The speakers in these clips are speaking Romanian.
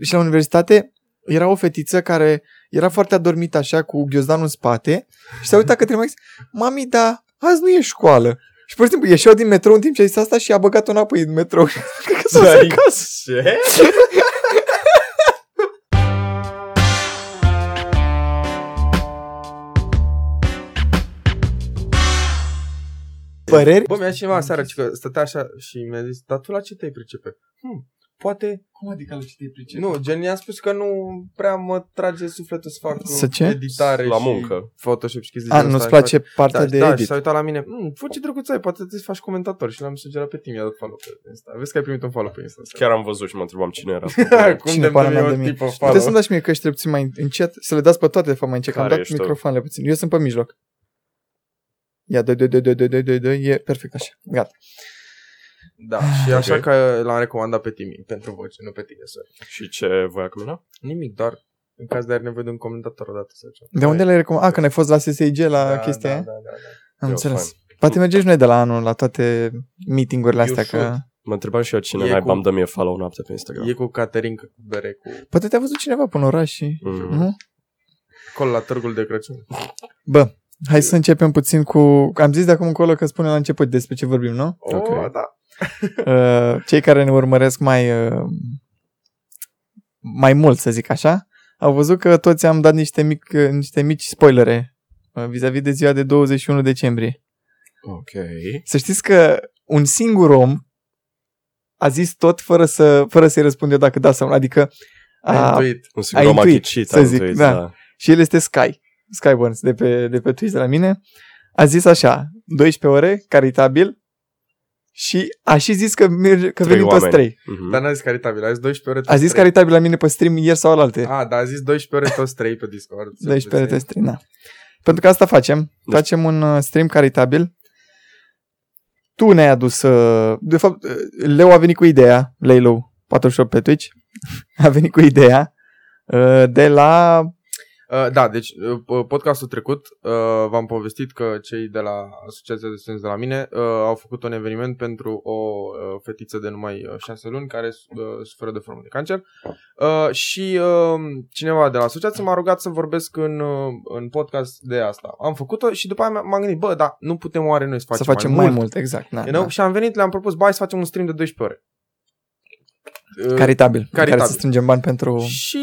și la universitate era o fetiță care era foarte adormită așa cu ghiozdanul în spate și s-a uitat către Max. Mami, da, azi nu e școală. Și pur și simplu ieșeau din metrou în timp ce a zis asta și a băgat-o înapoi în metrou. Cred că s-a dus Dai. acasă. Ce? Păreri? Bă, mi-a zis cineva seara că stătea așa și mi-a zis, dar tu la ce te pricepe? Hm, poate... Cum adică îl citit pricep? Nu, gen i-am spus că nu prea mă trage sufletul să fac să ce? editare la muncă. și Photoshop și chestii A, nu-ți asta. place partea da, de da, edit. și s-a uitat la mine, mmm, fă ce drăguț ai, poate te faci comentator și l-am sugerat pe tine, i-a dat follow pe Insta. Vezi că ai primit un follow pe Insta. Chiar am văzut și mă întrebam cine era. Cum cine pare mea de mie? Puteți să-mi dați mie căștile puțin mai încet, să le dați pe toate de fapt mai încet, că am dat microfoanele puțin. Eu sunt pe mijloc. Ia, de, de, de, de, de, de, de, e perfect așa, gata. Da, și așa Ok. că l-am recomandat pe Timi, pentru voce, nu pe tine, sorry. și ce voia cu mine? Nimic, doar în caz de are nevoie de un comentator odată sau ceva. De unde le recomand? A, când ai fost la SSIG la da, chestia da, aia? da, da, da. Am Eu, înțeles. fain. Poate mergem și noi de la anul la toate meetingurile You astea, că... should. Mă întrebam și eu cine E mai cu- bam dă mie follow noapte pe Instagram. E cu Caterinca, cu bere, cu... Poate te-a văzut cineva până oraș și... Mm. Nu? Acolo la târgul de Crăciun. Bă, hai să începem puțin cu... Am zis de acum încolo că spunem la început despre ce vorbim, nu? Ok. Oh, da. Uh, Cei care ne urmăresc mai... uh, mai mult, să zic așa, au văzut că toți am dat niște, mic, niște mici spoilere uh, vis-a-vis de ziua de 21 decembrie. Ok. Să știți că un singur om a zis tot fără, să, fără să-i răspund eu dacă da sau nu. Adică Ai a, intuit. Un singur om a intuit, ghicit, să a zic, intuit, da. da. și el este Sky. Sky Burns de pe, de pe Twitch de la mine. A zis așa, 12 ore, caritabil, și a și zis că, merge, că Trei venim toți oameni. trei. Mhm. Dar n-a zis caritabil, a zis 12 ore A toți zis trei. caritabil la mine pe stream ieri sau alaltă. A, dar a zis 12 ore toți trei pe Discord. 12 ore pe stream, da. Pentru că asta facem. Deci- Facem un uh, stream caritabil. Tu ne-ai adus, uh, de fapt, uh, Leo a venit cu ideea, Leilu, 48 pe Twitch, a venit cu ideea uh, de la Uh, da, deci uh, podcastul trecut uh, v-am povestit că cei de la Asociația de Studenți de la mine uh, au făcut un eveniment pentru o uh, fetiță de numai 6 luni care uh, suferă de formă de cancer uh, și uh, cineva de la asociație m-a rugat să vorbesc în, uh, în podcast de asta. Am făcut-o și după aia m-am gândit, bă, da, nu putem oare noi să facem, să facem mai mult, exact. Da, You know? da. Și am venit, le-am propus, bai să facem un stream de 12 ore. Uh, Caritabil, în care caritabil. să strângem bani pentru... Și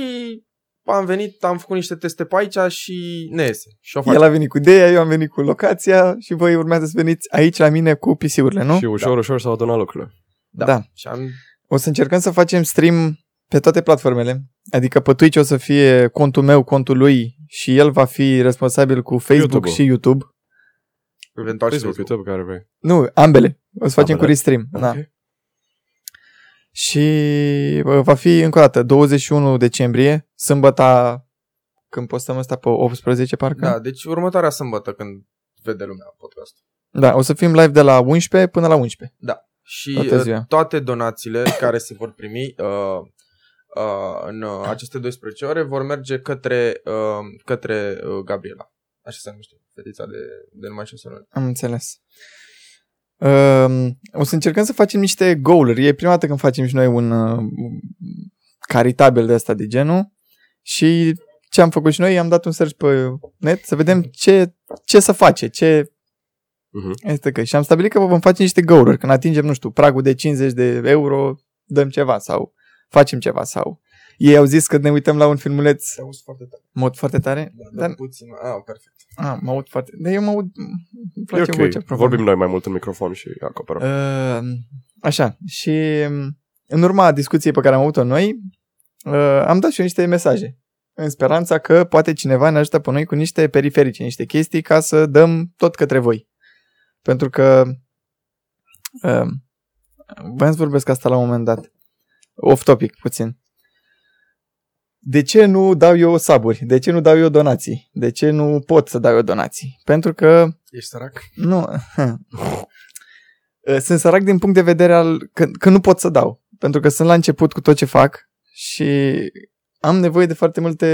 am venit, am făcut niște teste pe aici și ne iese. Și o facem. El a venit cu ideea, eu am venit cu locația și voi urmează să veniți aici la mine cu PC-urile, nu? Și ușor, ușor s-au adunat lucrurile. Da. da. Și am, O să încercăm să facem stream pe toate platformele. Adică pe Twitch o să fie contul meu, contul lui și el va fi responsabil cu Facebook YouTube-ul. și YouTube. eventual și Facebook, Facebook. YouTube, care vrei. Nu, ambele. O să facem Ambele? cu restream. Da. Ok. Și bă, va fi încă o dată 21 decembrie, sâmbăta când postăm asta pe 18 parcă. Da, deci următoarea sâmbătă când vede lumea podcastul. da, o să fim live de la 11 până la 11. Și Toată uh, ziua. toate donațiile care se vor primi uh, uh, în uh, aceste 12 ore vor merge către, uh, către uh, Gabriela. Așa se numește, fetița de, de numai 6 luni. Am înțeles. Um, o să încercăm să facem niște goaluri. E prima dată când facem și noi un uh, caritabil de asta de genul și ce am făcut și noi, am dat un search pe net să vedem ce, ce să face, ce Mhm. este că. Și am stabilit că vom face niște goaluri. Când atingem, nu știu, pragul de 50 de euro, dăm ceva sau facem ceva sau ei au zis că ne uităm la un filmuleț Te auzi foarte tare. mod foarte tare. Da, Dar- dar puțin. Ah, perfect. Ah, mă aud foarte... Dar eu mă aud... Îmi E place ok, vocea. probabil. vorbim noi mai mult în microfon și acoperăm. Uh, așa, și um, în urma discuției pe care am avut-o noi, uh, am dat și eu niște mesaje. În speranța că poate cineva ne ajută pe noi cu niște periferice, niște chestii ca să dăm tot către voi. Pentru că uh, voiam să vorbesc asta la un moment dat. Off topic, puțin. De ce nu dau eu saburi? De ce nu dau eu donații? De ce nu pot să dau eu donații? Pentru că Ești sărac? nu. Sunt sărac din punct de vedere al că, că nu pot să dau. Pentru că sunt la început cu tot ce fac și am nevoie de foarte multe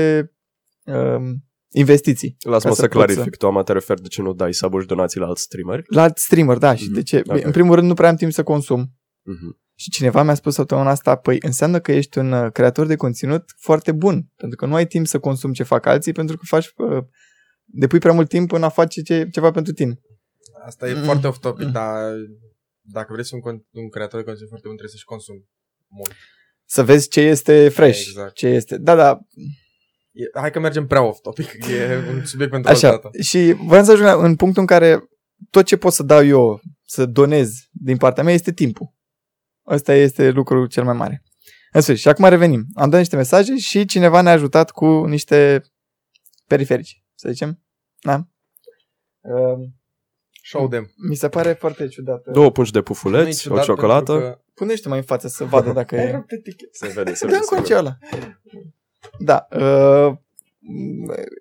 um, investiții. Lasă-mă ca să să pot clarific. Tu am te referi de ce nu dai saburi și donații la alți streameri? La streamer, da. Și Mhm, de ce? ok. În primul rând nu prea am timp să consum. Mhm. Și cineva mi-a spus săptămâna asta, păi înseamnă că ești un uh, creator de conținut foarte bun, pentru că nu ai timp să consumi ce fac alții, pentru că faci, uh, depui prea mult timp în a face ce, ceva pentru tine. Asta e Mm. foarte off-topic, Mm. dar dacă vrei să fii un, con- un creator de conținut foarte bun, trebuie să-și consumi mult. Să vezi ce este fresh, Exact. ce este... Da, da, E, hai că mergem prea off-topic, e un subiect pentru altă Așa, dată. și vreau să ajung la- în punctul în care tot ce pot să dau eu, să donez din partea mea, este timpul. Ăsta este lucrul cel mai mare. În sfârșit, și acum revenim. Am dat niște mesaje și cineva ne-a ajutat cu niște periferici, să zicem. Da? Uh, Show them. mi se pare foarte ciudat. Două pungi de Nu e pufuleți, o ciudat ciocolată. pentru că- Pune-te mai în față să vadă dacă Ai e... rupt eticheta. Se vede, se Dă vede. în se coace vede. ăla. Da. Uh,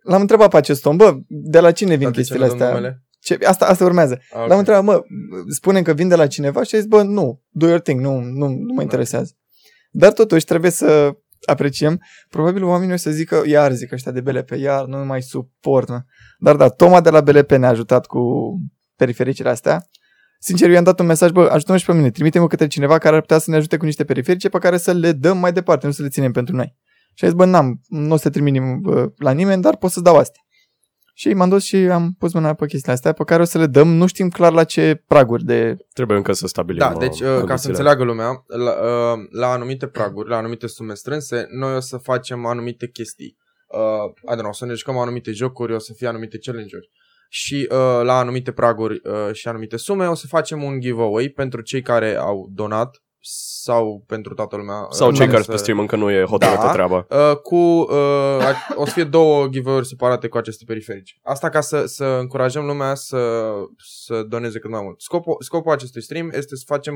l-am întrebat pe acest om, bă, de la cine vin Dar de ce chestiile nu dăm astea? numele? Ce, asta, asta urmează. Ah, ok. L-am întrebat, mă, spune că vin de la cineva și a zis, bă, nu, do your thing, nu, nu, nu Da. mă interesează. Dar totuși trebuie să apreciem. Probabil oamenii o să zică, iar zic ăștia de BLP, iar nu mai suport. Mă. Dar da, Toma de la BLP ne-a ajutat cu perifericile astea. Sincer, eu i-am dat un mesaj, bă, ajută-mă și pe mine, trimite-mă către cineva care ar putea să ne ajute cu niște periferice pe care să le dăm mai departe, nu să le ținem pentru noi. Și a zis, bă, n-am, nu o să trimit nim- bă, la nimeni, dar pot să dau astea. Și m-am dus și am pus mâna pe chestiile astea pe care o să le dăm, nu știm clar la ce praguri de... Trebuie încă să stabilim Da, uh, deci uh, ca să condițiile. înțeleagă lumea, la, uh, la anumite praguri, la anumite sume strânse, noi o să facem anumite chestii. Uh, I don't know, o să ne jucăm anumite jocuri, o să fie anumite challenge-uri. Și uh, la anumite praguri uh, și anumite sume o să facem un giveaway pentru cei care au donat sau pentru toată lumea. Sau uh, cei care să- pe stream încă nu e hotărâtă Da. treaba. Uh, cu uh, a- o să fie două giveaway-uri separate cu aceste periferici. Asta ca să, să încurajăm lumea să, să doneze cât mai mult. Scopul, scopul acestui stream este să facem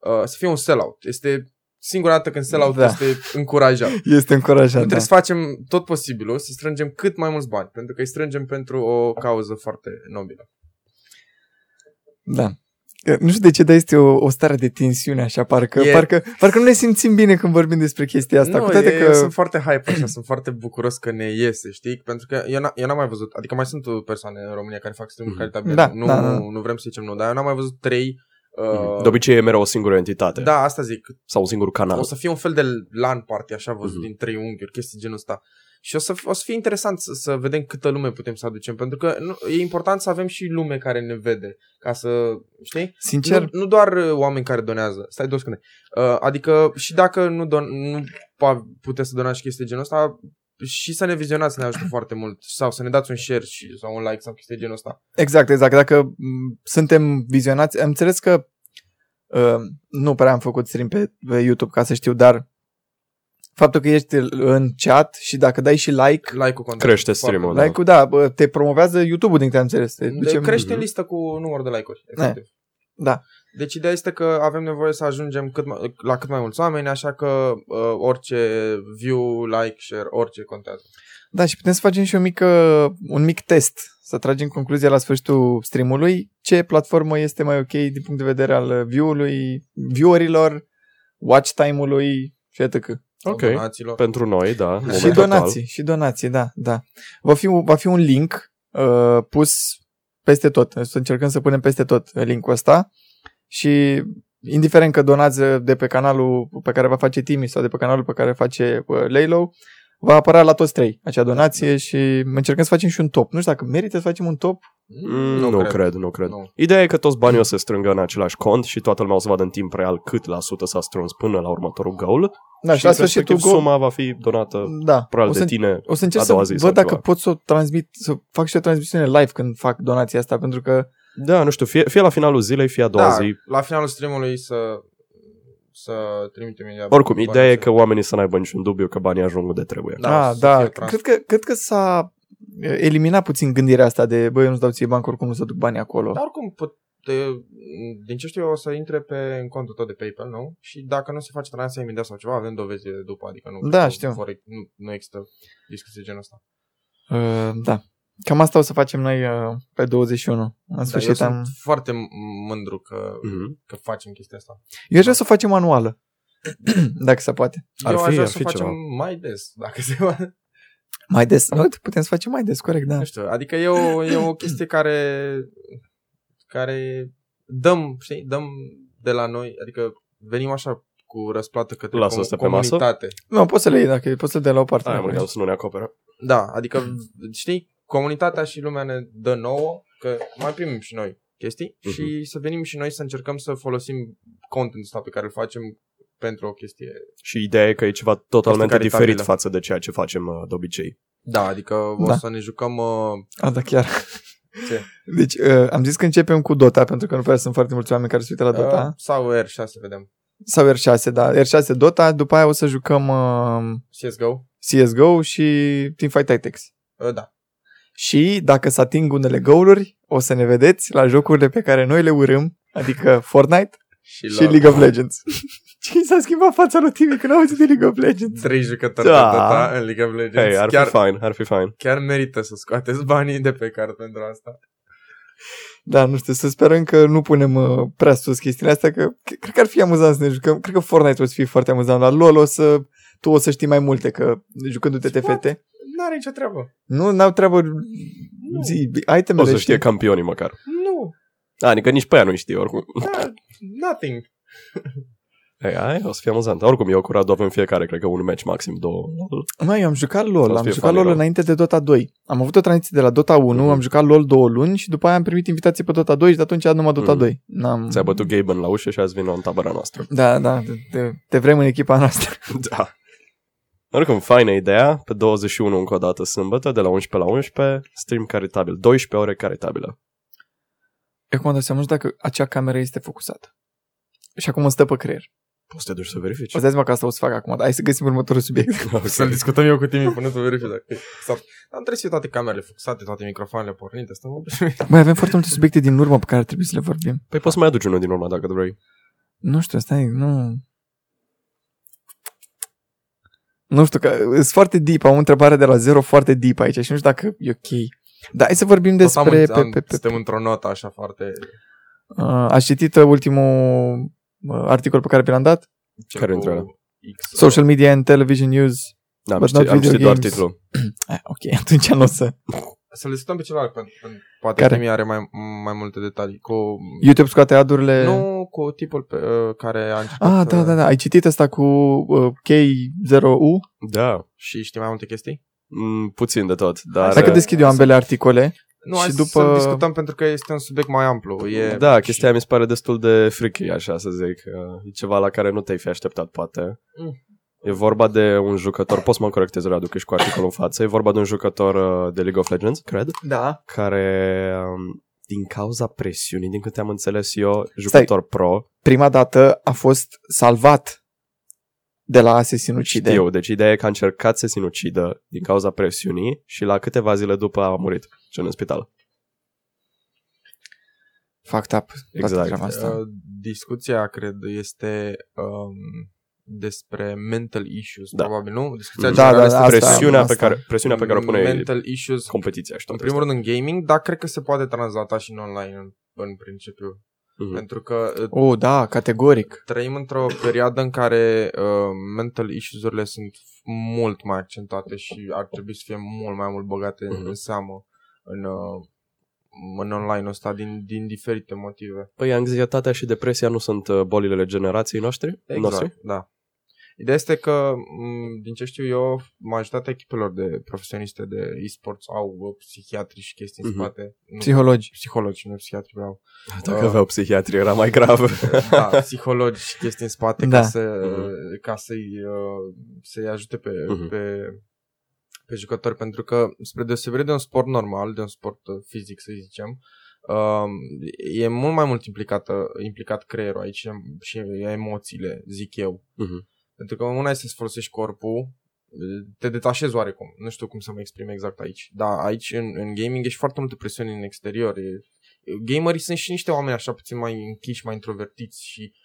uh, să fie un sellout. Este singura dată când sellout Da. este încurajat. Este încurajat, da. Trebuie să facem tot posibilul să strângem cât mai mulți bani, pentru că îi strângem pentru o cauză foarte nobilă. Da. Că Nu știu de ce, dar este o, o stare de tensiune așa, parcă, E- parcă, parcă nu ne simțim bine când vorbim despre chestia asta. nu, cu toate e, că... eu sunt foarte hype așa, sunt foarte bucuros că ne iese, știi? Pentru că eu, n- eu n-am mai văzut, adică mai sunt persoane în România care fac stream-uri Mhm. caritabile. Da, nu, da, da. nu vrem să zicem nu, dar eu n-am mai văzut trei Uh, De obicei e mereu o singură entitate. da, asta zic. Sau un singur canal. O să fie un fel de LAN party, așa văzut, Mhm. din trei unghiuri, chestii genul ăsta. Și o să, o să fie interesant să, să vedem câtă lume putem să aducem, pentru că nu, e important să avem și lume care ne vede, ca să, știi? Sincer, Nu, nu doar uh, oameni care donează. Stai două secunde. Uh, adică și dacă nu, don, nu pa- puteți să donați și chestii genul ăsta, și să ne vizionați ne ajută foarte mult. Sau să ne dați un share și, sau un like sau chestii genul ăsta. Exact, exact. Dacă m, suntem vizionați, am înțeles că uh, nu prea am făcut stream pe, pe YouTube ca să știu, dar faptul că ești în chat și dacă dai și like, Like-ul contează. Crește foarte stream-ul, mult. da. like-ul, da, bă, te promovează YouTube-ul din câte am înțeles. Te De, duce, crește Mhm. lista cu număr de like-uri. Efectiv. Da. Deci ideea este că avem nevoie să ajungem cât mai, la cât mai mulți oameni, așa că uh, orice view, like, share, orice contează. Da, și putem să facem și o mică, un mic test, să tragem concluzia la sfârșitul streamului, ce platformă este mai ok din punct de vedere al view-ului, viewerilor, watch time-ului și etc. Sau Ok. Donațiilor. Pentru noi, da. în Și momentul donații, și donații, da, da. Va fi, va fi un link uh, pus peste tot. Să încercăm să punem peste tot linkul ăsta și indiferent că donați de pe canalul pe care va face Timi sau de pe canalul pe care face uh, Laylo, va apărea la toți trei acea donație și încercăm să facem și un top. Nu știu dacă merită să facem un top. Mm, nu, cred. cred, nu cred. Nu. Ideea e că toți banii o să se strângă în același cont și toată lumea o să vadă în timp real cât la sută s-a strâns până la următorul goal. Da, și la sfârșitul respectiv go- suma va fi donată da, probabil o de să, tine o să încerc a să doua zi sau văd dacă ceva. pot să o transmit, să fac și o transmisiune live când fac donația asta, pentru că Da, nu știu, fie, fie la finalul zilei, fie a doua Da, zi. la finalul streamului să să trimitem imediat. Oricum, banii ideea e să- că oamenii să n-aibă niciun dubiu că banii ajung unde trebuie. Da, Da, să da. fie trans- Cred că, cred că s-a eliminat puțin gândirea asta de, băi, eu nu-ți dau ție bani, că oricum nu să duc banii acolo. Dar oricum, pot, din ce știu eu, o să intre pe în contul tău de PayPal, nu? Și dacă nu se face tranzacția imediat sau ceva, avem dovezi de după, adică nu, Da, nu, știu. Vor, nu, nu există discuție genul ăsta. Uh, da. Cam asta o să facem noi uh, pe 21. În Da, eu sfârșit sunt am... foarte mândru că, Mhm. că facem chestia asta. Eu aș vrea să o facem anuală. dacă se poate. Ar eu fi- aș vrea ar să fi facem ceva. mai des, dacă se poate. Mai des. Nu, putem să facem mai des, corect, da. Nu știu, adică e o, e o chestie care care dăm, știi, dăm de la noi, adică venim așa cu răsplată către Lasă com- asta pe masă? comunitate. Nu, poți să le iei dacă poți să le dai la o parte. Aia dacă mă vrei. gândeam să nu ne acoperă. Da, adică, știi, comunitatea și lumea ne dă nouă, că mai primim și noi chestii Mhm. și să venim și noi să încercăm să folosim contentul ăsta pe care îl facem pentru o chestie. Și ideea e că e ceva totalmente caritabilă. diferit față de ceea ce facem uh, de obicei. Da, adică o Da. să ne jucăm... Uh, A, da, chiar. ce? Deci, uh, am zis că începem cu Dota, pentru că nu prea sunt foarte mulți oameni care se uită la Dota. Uh, sau R6, vedem. Sau R6, da. R6 Dota, după aia o să jucăm uh, CSGO? CSGO și Teamfight Tactics. Uh, da. Și dacă să ating unele goaluri, o să ne vedeți la jocurile pe care noi le urâm, adică Fortnite Și, și League of Legends. Ce s-a schimbat fața lui Timi când a auzit de League of Legends? Trei jucători Da. da. de Dota în League of Legends. Hei, ar chiar, fi fine, ar fi fine. chiar merită să scoateți banii de pe card pentru asta. Da, nu știu, să sperăm că nu punem uh, prea sus chestiile astea, că c- cred că ar fi amuzant să ne jucăm. Cred că Fortnite o să fie foarte amuzant. La LoL o să, tu o să știi mai multe, că jucându-te TFT. N-are nicio treabă. Nu, n-au treabă zi, O itemele. să știi? știe campionii măcar. Nu. Da, adică nici pe aia nu știe oricum. Da, nothing. Ei, ai, o să fie amuzant. Oricum, eu cu Radu avem fiecare, cred că un match maxim, două. Mai, eu am jucat LoL, O să am fie jucat funny, LoL rău. înainte de Dota 2. Am avut o tranziție de la Dota 1, Mhm. am jucat LoL două luni și după aia am primit invitații pe Dota 2 și de atunci numai Dota Mhm. 2. N-am... Ți-a bătut Gaben la ușă și azi vin în tabăra noastră. Da, da, te, te vrem în echipa noastră. Da. Oricum, faină ideea. Pe 21 încă o dată sâmbătă, de la 11 la 11, stream caritabil. 12 ore caritabilă. Eu cum am dat seama nu știu dacă acea cameră este focusată. Și acum îmi stă pe creier. Poți să te duci să verifici. O să dai seama că asta o să fac acum, dar hai să găsim următorul subiect. Ok. Să-l discutăm eu cu tine până tu verifici dacă e fixat. Dar trebuie să fie toate camerele fixate, toate microfoanele pornite. Stăm obișnuit. Mai avem foarte multe subiecte din urmă pe care ar trebui să le vorbim. Păi poți să mai aduci unul din urmă dacă vrei. Nu știu, stai, nu... Nu știu, că sunt foarte deep, am o întrebare de la zero foarte deep aici și nu știu dacă e ok. Dar hai să vorbim Tot am- despre... am- Pe, pe, pe, Suntem într-o notă așa foarte... uh, ați citit uh, ultimul uh, articol pe care vi l-am dat? ce Care cu dintre ele? X, Social Media and Television News. Da, am But citit, not am video citit doar games. titlul. Eh, ok, atunci nu o să... Să le discutăm pe celălalt, pentru că poate Care? Timi are mai, mai multe detalii. Cu, YouTube scoate adurile... nu cu tipul pe, uh, care a încercat Ah, da, uh, da, da. Ai citit asta cu uh, K0U? Da, și știi mai multe chestii? mm, puțin de tot. Dar, Hai că uh, deschid eu ambele articole. Nu, Și hai după- să discutăm pentru că este un subiect mai amplu. E, da, chestia mi se pare destul de freaky, așa să zic. Uh, E ceva la care nu te-ai fi așteptat, poate. Mm. E vorba de un jucător, poți să mă corectez, Radu, că ești cu articolul în față. E vorba de un jucător uh, de League of Legends, cred, Da. care, um, din cauza presiunii, din câte am înțeles eu, jucător pro, Prima dată a fost salvat de la a se sinucide. știu, deci ideea e că a încercat să se sinucidă din cauza presiunii și la câteva zile după a murit și în spital. Fucked up. Exact. Toată treaba asta. Uh, discuția, cred, este um, despre mental issues, Da. probabil, nu? Discuția Mm. Da, generală da, este asta- presiunea, asta. pe care, presiunea pe care o pune mental issues, competiția și în toate primul rând în gaming, dar cred că se poate translata și în online în, în principiu. astea. Mhm. Pentru că uh, Oh, da, categoric. trăim într-o perioadă în care uh, mental issues-urile sunt mult mai accentuate și ar trebui să fie mult mai mult băgate Mhm. în seamă în, uh, în online ăsta din, din diferite motive. Păi anxietatea și depresia nu sunt uh, bolile generației noștri? noastre? Exact, da. Ideea este că, m, din ce știu eu, majoritatea echipelor de profesioniste de e-sports au uh, psihiatri și chestii în Mhm. spate. Nu, Psihologi. Psihologi, nu psihiatri vreau. Dacă Uh. aveau psihiatrie era mai grav. da, psihologi și chestii în spate Da. ca, să, Mhm. ca să-i, uh, să-i ajute pe, Mhm. pe, pe jucători, pentru că spre deosebire de un sport normal, de un sport uh, fizic, să zicem, um, e mult mai mult implicată, implicat creierul aici și emoțiile, zic eu. Mhm. Pentru că una este să folosești corpul, te detașezi oarecum. Nu știu cum să mă exprim exact aici. Da, aici în, în gaming ești foarte multă presiune în exterior. E, gamerii sunt și niște oameni așa puțin mai închiși, mai introvertiți și uh,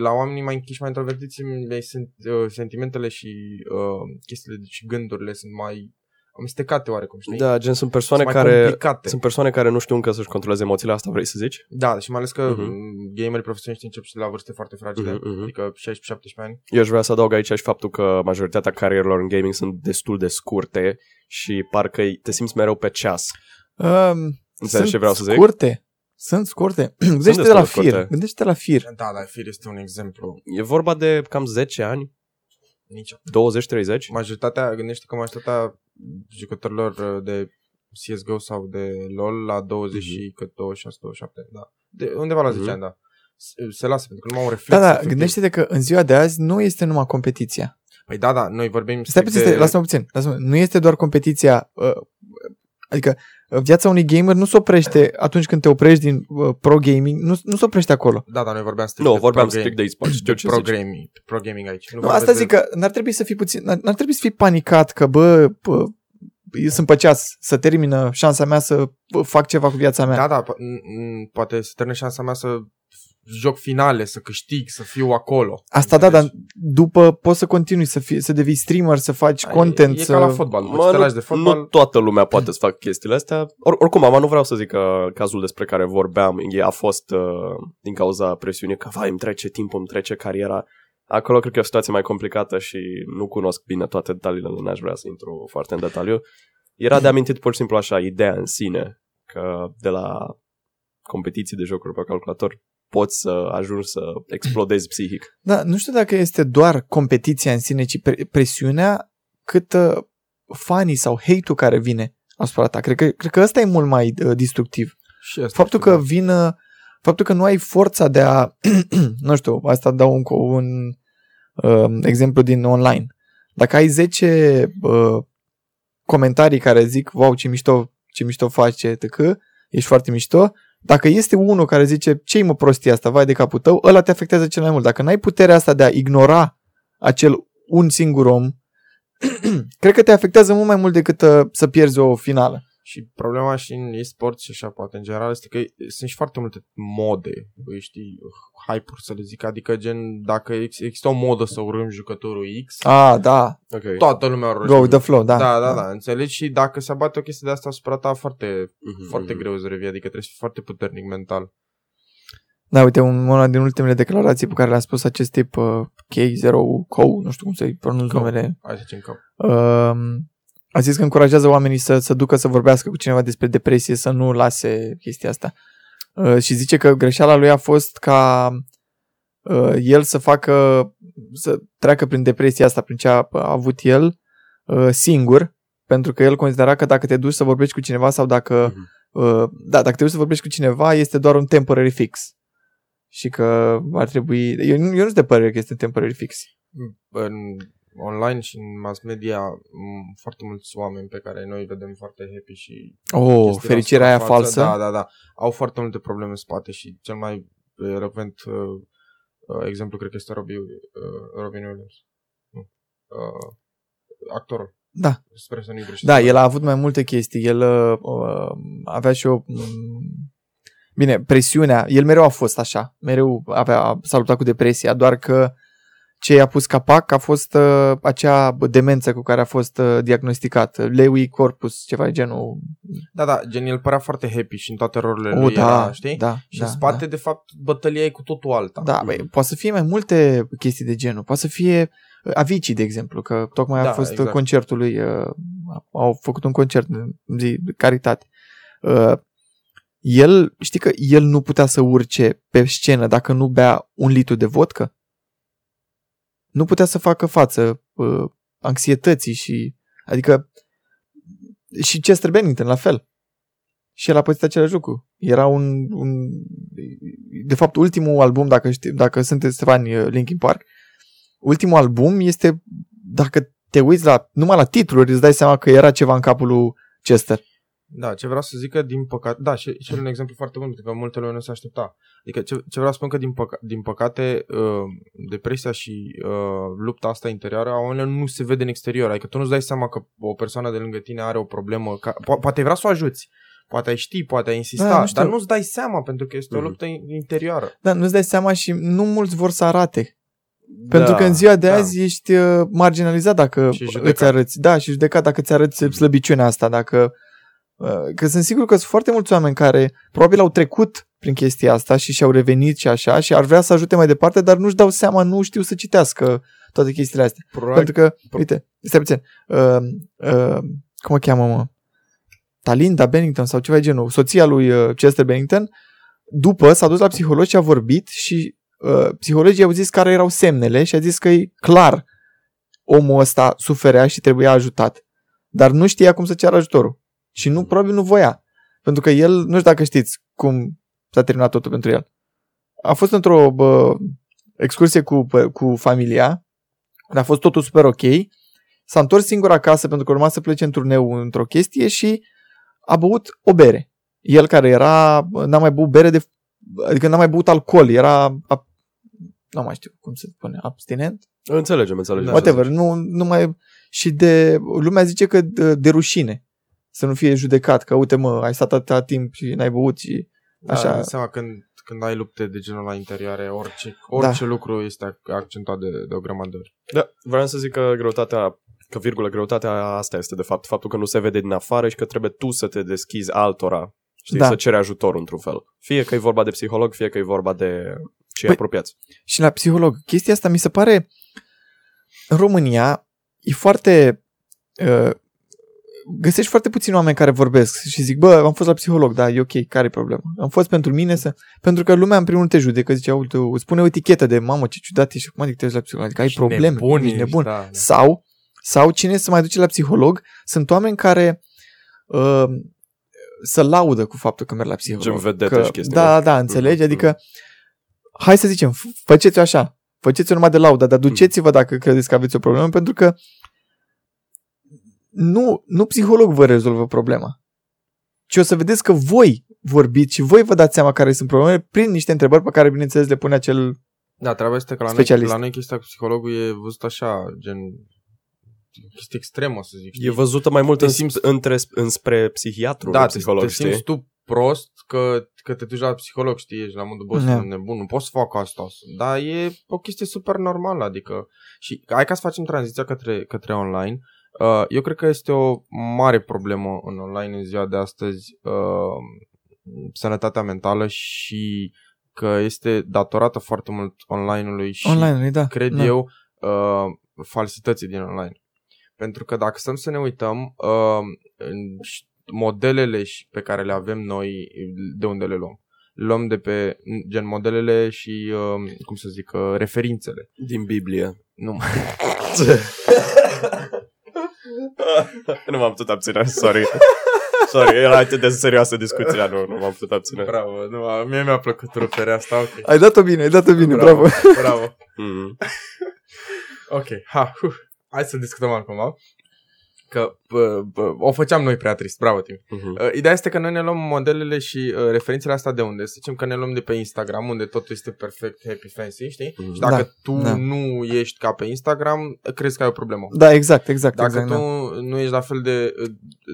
la oamenii mai închiși, mai introvertiți le sunt, uh, sentimentele și uh, chestiile și gândurile sunt mai amestecate oarecum, știi? Da, gen sunt persoane sunt mai care complicate. sunt persoane care nu știu încă să-și controleze emoțiile, asta vrei să zici? Da, și mai ales că Mhm. uh-huh. gamerii profesioniști încep și de la vârste foarte fragile, Mhm, mhm. adică 16-17 ani. Eu aș vrea să adaug aici și faptul că majoritatea carierelor în gaming sunt destul de scurte și parcă te simți mereu pe ceas. Um, Înțelegi ce vreau să zic? scurte. Sunt scurte. Gândește-te destul la de scurte. fir. Gândește-te la fir. Da, dar Fir este un exemplu. E vorba de cam 10 ani, Nici 20-30. majoritatea, gândește că majoritatea jucătorilor uh, de CSGO sau de LoL la 20 și cât 26, 27, da. De, undeva la 10 Mhm. ani, da. Se, se lasă, pentru că nu au un reflex. Da, da, efectiv. gândește-te că în ziua de azi nu este numai competiția. Păi da, da, noi vorbim Stai strict puțin, stai, lasă-mă puțin. Lasă-mă. Nu este doar competiția, uh, adică uh, viața unui gamer nu se oprește atunci când te oprești din uh, pro gaming, nu, nu se oprește acolo. Da, da, noi vorbeam strict Nu, de vorbeam pro strict de e-sport. game, Știu de ce pro zici. gaming, pro gaming aici. Nu, vorbesc asta de- zic că n-ar trebui să fii puțin, n-ar, n-ar trebui să fii panicat că, bă, bă eu sunt pe ceas, să termină șansa mea să bă, fac ceva cu viața mea. Da, da, po- n- n- poate să termine șansa mea să joc finale, să câștig, să fiu acolo. Asta da, dar Înțelegi? după poți să continui să, fii, să devii streamer, să faci content. E, e să... ca la fotbal. După ce Mă, te lași de nu, fotbal, nu toată lumea poate să facă chestiile astea. Or, oricum, am nu vreau să zic că cazul despre care vorbeam e, a fost uh, din cauza presiunii că, vai, îmi trece timpul, îmi trece cariera. Acolo cred că e o situație mai complicată și nu cunosc bine toate detaliile, n-aș vrea să intru foarte în detaliu. Era de amintit pur și simplu așa, ideea în sine, că de la competiții de jocuri pe calculator poți să ajungi să explodezi psihic. Da, nu știu dacă este doar competiția în sine, ci pre- presiunea, cât uh, fanii sau hate-ul care vine asupra ta. Cred că, cred că ăsta e mult mai uh, destructiv. și asta Faptul știu, că da. vin, uh, faptul că nu ai forța de a, nu știu, asta dau un, un uh, exemplu din online. Dacă ai 10 uh, comentarii care zic, wow, ce mișto, ce mișto faci, ce tăc, ești foarte mișto, dacă este unul care zice, ce mă prostia asta, vai de capul tău, ăla te afectează cel mai mult. Dacă n-ai puterea asta de a ignora acel un singur om, cred că te afectează mult mai mult decât uh, să pierzi o finală. Și problema și în e-sport și așa poate în general este că sunt și foarte multe mode, băi, știi, hype-uri să le zic, adică gen dacă ex- există o modă să urâm jucătorul X, Ah, da, Ok. toată lumea o go with the flow, da. da, da, da, înțelegi? Și dacă se abate o chestie de asta asupra ta, foarte, Mhm, foarte mhm. greu să revii, adică trebuie să fii foarte puternic mental. Da, uite, un- una din ultimele declarații pe care le-a spus acest tip, uh, K0 Co, nu știu cum să-i pronunț Co. numele, Hai să zicem că uh, a zis că încurajează oamenii să, să ducă să vorbească cu cineva despre depresie, să nu lase chestia asta. Uh, și zice că greșeala lui a fost ca uh, el să facă, să treacă prin depresia asta, prin ce a, a avut el, uh, singur, pentru că el considera că dacă te duci să vorbești cu cineva sau dacă Mhm. Uh, da, dacă te duci să vorbești cu cineva, este doar un temporary fix. Și că ar trebui... Eu, nu- eu nu sunt de părere că este un temporary fix. în online și în mass media m, foarte mulți oameni pe care noi îi vedem foarte happy și Oh, chestii la fericirea aia suprafață, falsă. Da, da, da. Au foarte multe probleme în spate și cel mai elocvent uh, uh, exemplu cred că este Robbie, uh, Robin Williams. Nu. Uh, actorul. Da. Sper să nu-i greșesc. Da, el a avut mai multe chestii. El uh, uh, avea și o... mm, Bine, presiunea, el mereu a fost așa, mereu avea, s-a luptat cu depresia, doar că ce i-a pus capac a fost uh, acea demență cu care a fost uh, diagnosticat, Lewy corpus, ceva de genul. Da, da, gen el părea foarte happy și în toate rolurile Oh, lui da, era, știi? da, Și da, în spate, de fapt, bătălia e cu totul alta. Da, băi, poate să fie mai multe chestii de genul. Poate să fie uh, Avicii, de exemplu, că tocmai a Da, fost exact. concertul lui, uh, au făcut un concert în zi de caritate. Uh, el, știi că el nu putea să urce pe scenă dacă nu bea un litru de vodcă? Nu putea să facă față uh, anxietății și, adică, și Chester Bennington, la fel. Și el a pățit același lucru. Era un, un de fapt, ultimul album, dacă, știi, dacă sunteți fani uh, Linkin Park, ultimul album este, dacă te uiți la, numai la titluri, îți dai seama că era ceva în capul lui Chester. Da, ce vreau să zic că din păcate, da, și, și un exemplu foarte bun, pentru că multe lume nu se aștepta. Adică ce, ce vreau să spun că din, păca, din păcate uh, depresia și uh, lupta asta interioară a oamenilor nu se vede în exterior. Adică tu nu-ți dai seama că o persoană de lângă tine are o problemă, ca, po- poate vrea să o ajuți, poate ai ști, poate ai insista, Da, nu știu. dar nu-ți dai seama pentru că este o Mhm. luptă in- interioară. Da, nu-ți dai seama și nu mulți vor să arate. Da. Pentru că în ziua de da. azi ești uh, marginalizat dacă Și judecat. îți arăți. Da, și judecat dacă îți arăți slăbiciunea asta, dacă uh, că sunt sigur că sunt foarte mulți oameni care probabil au trecut prin chestia asta și și-au revenit și așa și ar vrea să ajute mai departe, dar nu-și dau seama, nu știu să citească toate chestiile astea. Probabil, Pentru că, uite, stai puțin, uh, uh, cum o cheamă, mă? Talinda Bennington sau ceva de genul, soția lui uh, Chester Bennington, după s-a dus la psiholog și a vorbit și uh, psihologii au zis care erau semnele și a zis că e clar omul ăsta suferea și trebuia ajutat. Dar nu știa cum să ceară ajutorul. Și nu, probabil nu voia. Pentru că el, nu știu dacă știți cum s-a terminat totul pentru el. A fost într-o bă, excursie cu, bă, cu familia, a fost totul super ok, s-a întors singur acasă pentru că urma să plece în turneu într-o chestie și a băut o bere. El care era, n-a mai băut bere de, adică n-a mai băut alcool, era, a, nu mai știu cum se spune, abstinent? Înțelegem, înțelegem. Da. Whatever, nu, nu mai, și de, lumea zice că de, de rușine să nu fie judecat, că uite mă, ai stat atâta timp și n-ai băut și Da, Așa. Așa. seama, când, când ai lupte de genul la interioare, orice, orice da. lucru este ac- accentuat de, de o grămadă de ori. Da, vreau să zic că greutatea, că virgulă, greutatea asta este de fapt faptul că nu se vede din afară și că trebuie tu să te deschizi altora, știi, Da. să ceri ajutor într-un fel. Fie că e vorba de psiholog, fie că e vorba de cei Păi- apropiați. și la psiholog. Chestia asta mi se pare în România e foarte uh, găsești foarte puțini oameni care vorbesc și zic, bă, am fost la psiholog, da, e ok, care e problema? Am fost pentru mine să... Pentru că lumea în primul rând te judecă, zice, uite, îți pune o etichetă de, mamă, ce ciudat ești, cum adică te duci la psiholog? Adică ai Și probleme, nebun ești ești, nebun. Da. Sau, sau cine se mai duce la psiholog sunt oameni care uh, să laudă cu faptul că merg la psiholog. Gen vedete că, și chestii, Da, nu? da, înțelegi? Mhm, Adică, hai să zicem, f- faceți-o așa, faceți-o numai de laudă, dar duceți-vă dacă credeți că aveți o problemă, pentru că nu, nu psiholog vă rezolvă problema, ci o să vedeți că voi vorbiți și voi vă dați seama care sunt problemele prin niște întrebări pe care, bineînțeles, le pune acel... Da, treaba este că la noi, Specialist. la noi chestia cu psihologul e văzut așa, gen chestie extremă, să zic. știi? E văzută mai mult Te în, simți- între, înspre psihiatru, da, da, te, psiholog, te știi? simți tu prost că, că te duci la psiholog, știi, ești la modul, bă, Da. sunt nebun, nu pot să fac asta. Dar e o chestie super normală, adică, și hai ca să facem tranziția către, către online. Uh, eu cred că este o mare problemă în online în ziua de astăzi uh, sănătatea mentală și că este datorată foarte mult online-ului și Online, da. cred da. eu, uh, falsității din online. Pentru că dacă stăm să ne uităm, uh, în- și modelele și- pe care le avem noi, de unde le luăm? Le luăm de pe, gen, modelele și, uh, cum să zic, uh, referințele. Din Biblie. Nu, nu m-am putut abține, sorry. Sorry, era atât de serioasă discuția, nu, nu m-am putut abține. bravo, nu, mie mi-a plăcut ruperea asta, ok. Ai dat-o bine, ai dat-o bine, bravo. bravo. Mm. Ok, ha, uf. hai să discutăm acum. Că bă, bă, o făceam noi prea trist, bravo, Tim. Mhm. Uh, Ideea este că noi ne luăm modelele și uh, referințele astea de unde? Să zicem că ne luăm de pe Instagram, unde totul este perfect, happy, fancy, știi? Mhm. Și dacă Da, tu da. nu ești ca pe Instagram, crezi că ai o problemă. Da, exact, exact. Dacă exact, tu da. nu ești la fel de... uh,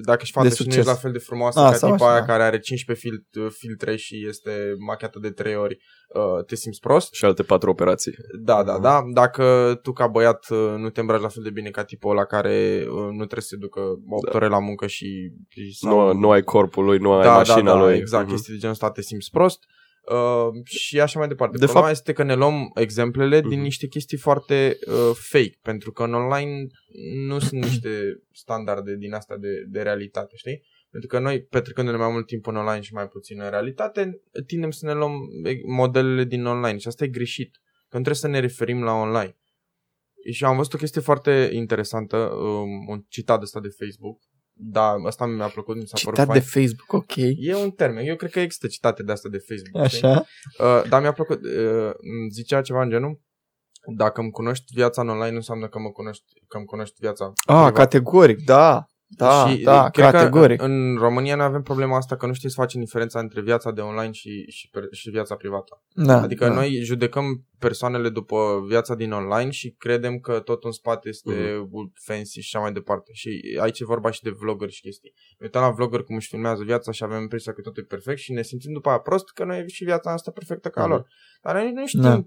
Dacă ești fată De și nu succes. ești la fel de frumoasă A, ca sau tipa așa, aia da. care are 15 fil- uh, filtre și este machiată de 3 ori, uh, te simți prost. Și alte patru operații. Da, da, Mhm. da. Dacă tu ca băiat uh, nu te îmbraci la fel de bine ca tipul ăla care uh, nu trebuie să se ducă 8 Da. ore la muncă și... și Nu, nu ai corpul lui, nu ai da, mașina da, da, lui. exact, Mhm. chestii de genul ăsta te simți prost. Uh, și așa mai departe. De De Problema fapt- este că ne luăm exemplele din Mhm. niște chestii foarte uh, fake, pentru că în online nu sunt niște standarde din asta de, de realitate, știi? Pentru că noi, petrecându-ne mai mult timp în online și mai puțin în realitate, tindem să ne luăm e, modelele din online și asta e greșit. Că nu trebuie să ne referim la online. Și am văzut o chestie foarte interesantă, um, un citat ăsta de Facebook. Da, asta mi-a plăcut, mi s-a părut Citat fain. de Facebook, ok. E un termen. Eu cred că există citate de asta de Facebook. știi? Așa. Uh, dar mi-a plăcut. Uh, îmi zicea ceva în genul. Dacă îmi cunoști viața în online, nu înseamnă că mă cunoști, că îmi cunoști viața. Ah, privat. categoric, da. Da, și da, cred categoric. Că în România noi avem problema asta că nu știi să facem diferența între viața de online și, și, per- și viața privată. Da, Adică da. noi judecăm persoanele după viața din online și credem că tot în spate este Mhm. fancy și așa mai departe. Și aici e vorba și de vlogger și chestii. Ne uităm la vlogger cum își filmează viața și avem impresia că totul e perfect și ne simțim după aia prost că noi e și viața noastră perfectă ca a Mhm. lor. Dar noi nu știm Da.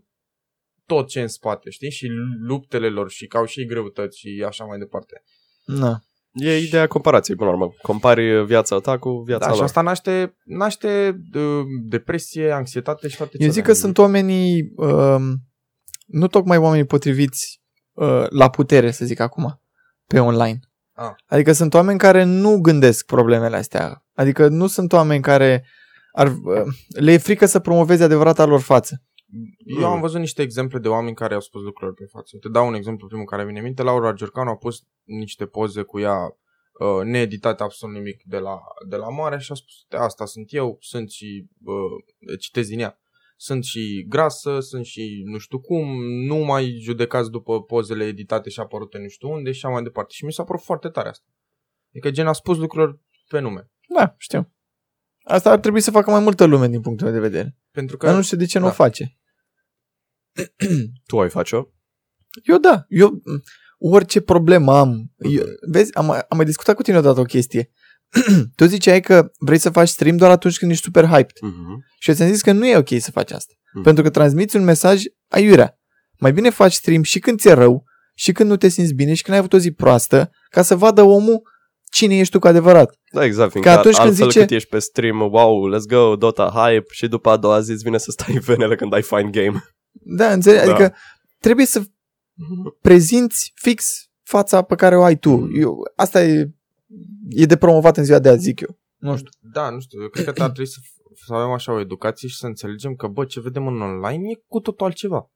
tot ce e în spate, știi? Și luptele lor și că au și greutăți și așa mai departe. Da. E ideea comparației, până la urmă. Compari viața ta cu viața Da, și lor. asta naște, naște uh, depresie, anxietate și toate Eu zic că sunt oamenii, um, nu tocmai oamenii potriviți uh, la putere, să zic acum, pe online. Ah. Adică sunt oameni care nu gândesc problemele astea. Adică nu sunt oameni care ar, uh, le e frică să promoveze adevărata lor față. Eu am văzut niște exemple de oameni care au spus lucruri pe față. Te dau un exemplu primul care vine în minte. Laura Giurcanu a pus niște poze cu ea uh, needitate absolut nimic de la, de la mare și a spus, "De asta sunt eu, sunt și, uh, citez din ea, sunt și grasă, sunt și nu știu cum, nu mai judecați după pozele editate și apărute nu știu unde și așa mai departe. Și mi s-a părut foarte tare asta. Adică gen a spus lucruri pe nume. Da, știu. Asta ar trebui să facă mai multă lume din punctul meu de vedere. Pentru că Dar nu știu de ce nu da. o face. Tu ai face-o? Eu da, eu m, orice problemă am. Eu, vezi, am, am mai discutat cu tine odată o chestie. tu ziceai că vrei să faci stream doar atunci când ești super hyped. Mm-hmm. Și eu ți-am zis că nu e ok să faci asta. Mm. Pentru că transmiți un mesaj aiurea. Mai bine faci stream și când ți-e rău, și când nu te simți bine, și când ai avut o zi proastă, ca să vadă omul cine ești tu cu adevărat. Da, exact, fiindcă Că atunci când altfel zice- cât ești pe stream, wow, let's go, Dota, hype, și după a doua zi îți vine să stai în venele când ai fine game. Da, înțelegi? Da. Adică trebuie să prezinți fix fața pe care o ai tu. Eu, asta e, e de promovat în ziua de azi, zic eu. Nu știu. Da, nu știu, eu cred că ar trebui să, să avem așa o educație și să înțelegem că, bă, ce vedem în online e cu totul altceva.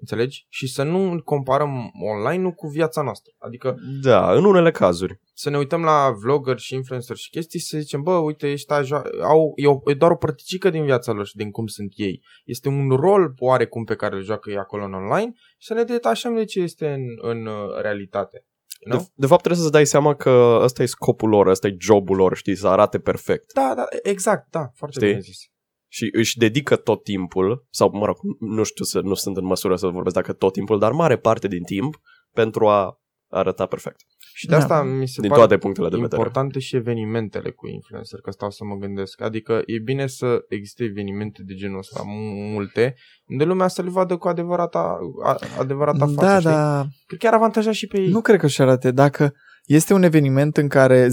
Înțelegi? Și să nu îl comparăm online cu viața noastră. Adică Da, în unele cazuri. să ne uităm la vlogger și influencer și chestii și să zicem, bă, uite, ăștia jo- au, e, o, e doar o părticică din viața lor și din cum sunt ei. Este un rol oarecum pe care îl joacă ei acolo în online și să ne detașăm de ce este în, în uh, realitate. You know? De, de fapt trebuie să-ți dai seama că ăsta e scopul lor, ăsta e jobul lor, știi, să arate perfect. Da, da, exact, da, foarte Știi? bine zis. Și își dedică tot timpul, sau mă rog, nu știu, să, nu sunt în măsură să vorbesc dacă tot timpul, dar mare parte din timp pentru a arăta perfect. Și de Da. asta mi se Din pare toate punctele de vedere. importante și evenimentele cu influencer, că stau să mă gândesc. Adică e bine să existe evenimente de genul ăsta, mu- multe, unde lumea să le vadă cu adevărata, a- adevărata față, Da, știi? da. Cred că ar avantaja și pe ei. Nu cred că și arate. Dacă este un eveniment în care 10%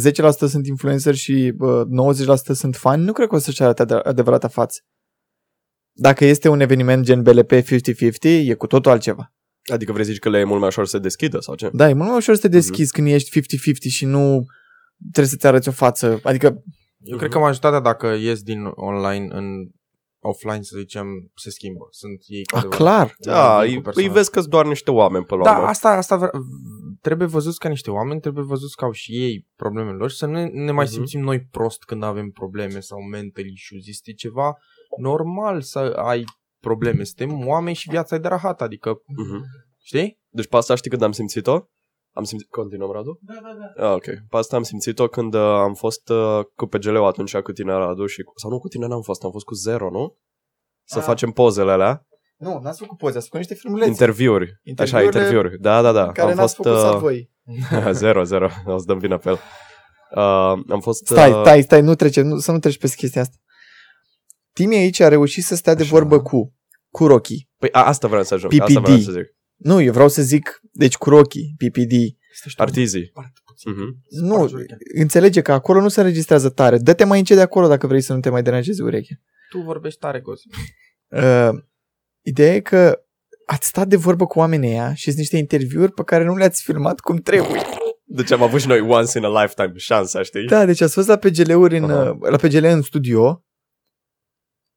sunt influenceri și bă, 90% sunt fani, nu cred că o să-și arate ade- adevărata față. Dacă este un eveniment gen BLP 50-50, e cu totul altceva. Adică vrei să zici că le e mult mai ușor să se deschidă sau ce? Da, e mult mai ușor să te deschizi când ești 50-50 și nu trebuie să-ți arăți o față. Adică, Eu cred că majoritatea dacă ies din online în offline, să zicem, se schimbă. Sunt ei cu a, adevărat. clar. Da, Vin cu îi, îi personaj. vezi că sunt doar niște oameni pe la Da, urmă. asta, asta vre- trebuie văzut ca niște oameni, trebuie văzut că au și ei problemele lor și să nu ne mai Mhm. simțim noi prost când avem probleme sau mental issues. Este ceva normal să ai probleme. Suntem oameni și viața e de rahat, adică, Mhm. știi? Deci pe asta știi când am simțit-o? Am simțit... Continuăm, Radu? Da, da, da. Ah, ok. Pe asta am simțit-o când uh, am fost uh, cu PGL-ul atunci cu tine, Radu, și cu... sau nu cu tine n-am fost, am fost cu Zero, nu? Să Ah. facem pozele alea, Nu, n-ați făcut poze, ați făcut niște filmulețe interviuri. Așa, Interviurile interviuri. Da, da, da. care am n-ați fost făcut uh... uh, voi. zero, zero. O să dăm vina pe el. Uh, am fost... Stai, uh, stai, stai, nu trece, nu, să nu treci pe chestia asta. Timi aici a reușit să stea de Așa. vorbă cu, cu Rocky. Păi a, asta vreau să ajung. PPD. Asta vreau să zic. Nu, eu vreau să zic, deci cu Rocky, PPD. Artizii. Parte puțin. Mhm. Nu, Spargi urechea. înțelege că acolo nu se înregistrează tare. Dă-te mai încet de acolo dacă vrei să nu te mai deranjezi urechea. Tu vorbești tare, Gozi. Uh, ideea e că ați stat de vorbă cu oamenii ăia și sunt niște interviuri pe care nu le-ați filmat cum trebuie. Deci am avut și noi once in a lifetime șansa, știi? Da, deci ați fost la PGL-uri în, Aha. uh, la PGL în studio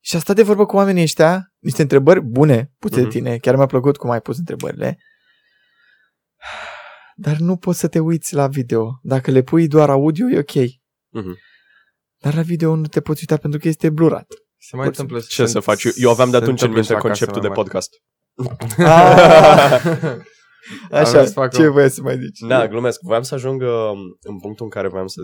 și a stat de vorbă cu oamenii ăștia, niște întrebări bune puse de Mhm. tine, chiar mi-a plăcut cum ai pus întrebările. Dar nu poți să te uiți la video. Dacă le pui doar audio, e ok. Mhm. Dar la video nu te poți uita pentru că este blurat. Se mai întâmplă Ce să faci? Eu, eu aveam de se atunci în întâmplă minte și acasă conceptul de mai mare. podcast. Așa, Aveam să fac ce o- voiai să mai zici? Da, glumesc. Voiam să ajung uh, în punctul în care voiam să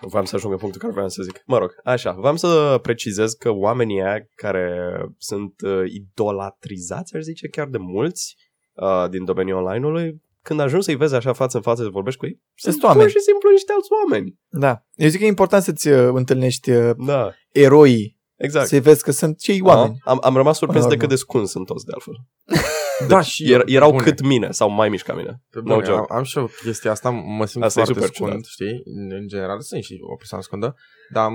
voiam să ajung în punctul în care voiam să zic. Mă rog, așa, voiam să precizez că oamenii aia care sunt uh, idolatrizați, aș zice, chiar de mulți uh, din domeniul online-ului, când ajungi să-i vezi așa față în față să vorbești cu ei, sunt Sunt oameni. pur și simplu niște alți oameni. Da. Eu zic că e important să-ți uh, întâlnești uh, Da, eroii, exact. să-i vezi că sunt cei oameni. Am, am rămas surprins Până de la cât urmă. de scunzi sunt toți de altfel. Da, și Er, erau bune. cât mine sau mai mici ca mine. Pe No bune, joke. am, am și eu chestia asta, mă simt Asta e foarte super scund, ciudat. știi? În, în general sunt și o persoană scundă, dar am,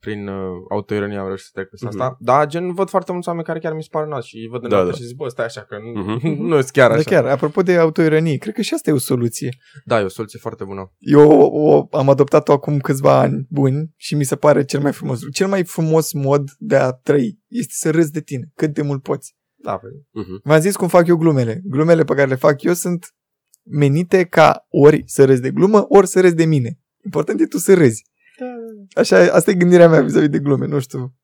prin uh, autoironie am reușit să trec peste Mhm. asta. Dar gen văd foarte mulți oameni care chiar mi se par nași și îi văd în Da, da, da. și zic, bă, stai așa, că nu, Mhm. nu e chiar Dar așa. chiar, apropo de autoironie, cred că și asta e o soluție. Da, e o soluție foarte bună. Eu o, am adoptat-o acum câțiva ani buni și mi se pare cel mai frumos. Cel mai frumos mod de a trăi este să râzi de tine, cât de mult poți. Da, păi, Mhm. V-am zis cum fac eu glumele. Glumele pe care le fac eu sunt menite ca ori să râzi de glumă, ori să râzi de mine. Important e tu să râzi. Așa, asta e gândirea mea vis-a-vis de glume. Nu știu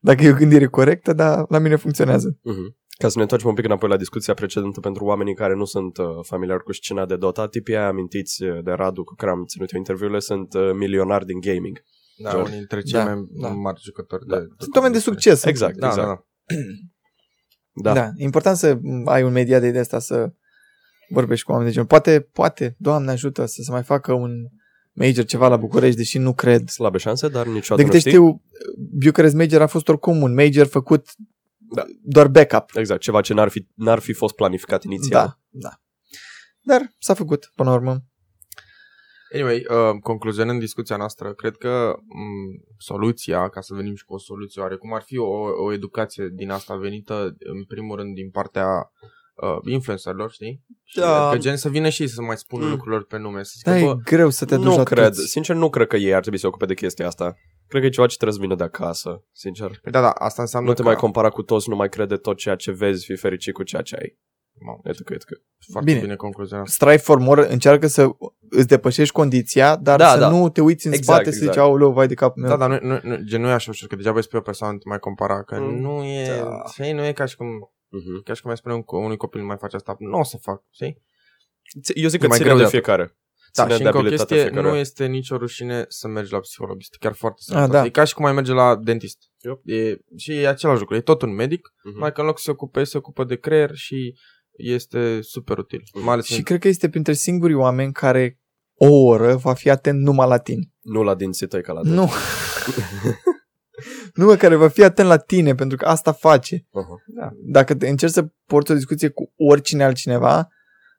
dacă e o gândire corectă, dar la mine funcționează. Mhm. Ca să ne întoarcem un pic înapoi la discuția precedentă pentru oamenii care nu sunt uh, familiari cu scena de Dota, tipii aia amintiți uh, de Radu cu care am ținut eu interviurile sunt uh, milionari din gaming. da, Joc. unii dintre cei Da, mai da. mari jucători Da. de... Sunt oameni de succes. Exact, Da, exact. da, da. Da. da. E important să ai un media de asta să vorbești cu oameni de genul. Poate, poate, Doamne ajută să se mai facă un major ceva la București, deși nu cred. Slabe șanse, dar De niciodată nu câte știi. știu, Bucharest Major a fost oricum un major făcut Da. doar backup. Exact, ceva ce n-ar fi, n-ar fi fost planificat inițial. Da, da. Dar s-a făcut, până la urmă. Anyway, uh, concluzionând discuția noastră, cred că m, soluția, ca să venim și cu o soluție oarecum, ar fi o, o educație din asta venită, în primul rând, din partea uh, influencerilor, știi? Și Da. Că gen să vină și ei să mai spună Mm. lucrurilor pe nume, să zică, Da, bă, e greu să te aduci Nu la cred, toți. sincer nu cred că ei ar trebui să se ocupe de chestia asta. Cred că e ceva ce trebuie să vină de acasă, sincer. Păi da, da, asta înseamnă Nu te că... mai compara cu toți, nu mai crede tot ceea ce vezi, fii fericit cu ceea ce ai. Mamă, Etc, etc. foarte Bine. bine, bine concluzionat. Strive for more încearcă să îți depășești condiția, dar Da, să da. nu te uiți în Exact, spate să zici, exact. aoleu, vai de capul meu. Da, dar nu, nu, nu, gen, nu e așa ușor, că degeaba ești pe o persoană, nu te mai compara, că Mm. nu e, Da. știi, nu e ca și cum, Mhm. ca și cum ai spune un, co- unui copil nu mai face asta, nu o să fac, știi? Eu zic E că mai ține greu de de fiecare. Da, Ține și de încă o abilitatea chestie, fiecare. nu este nicio rușine să mergi la psiholog. Este chiar foarte Ah, sănătos. da. E ca și cum ai merge la dentist. Yep. E, și e același lucru. E tot un medic, Mhm. mai că în loc să se ocupe, se ocupă de creier și este super util. Mai ales Și în... cred că este printre singurii oameni care o oră va fi atent numai la tine. Nu la dinții tăi ca la Nu. nu, mă, care va fi atent la tine, pentru că asta face. Uh-huh. Dacă te încerci să porți o discuție cu oricine altcineva,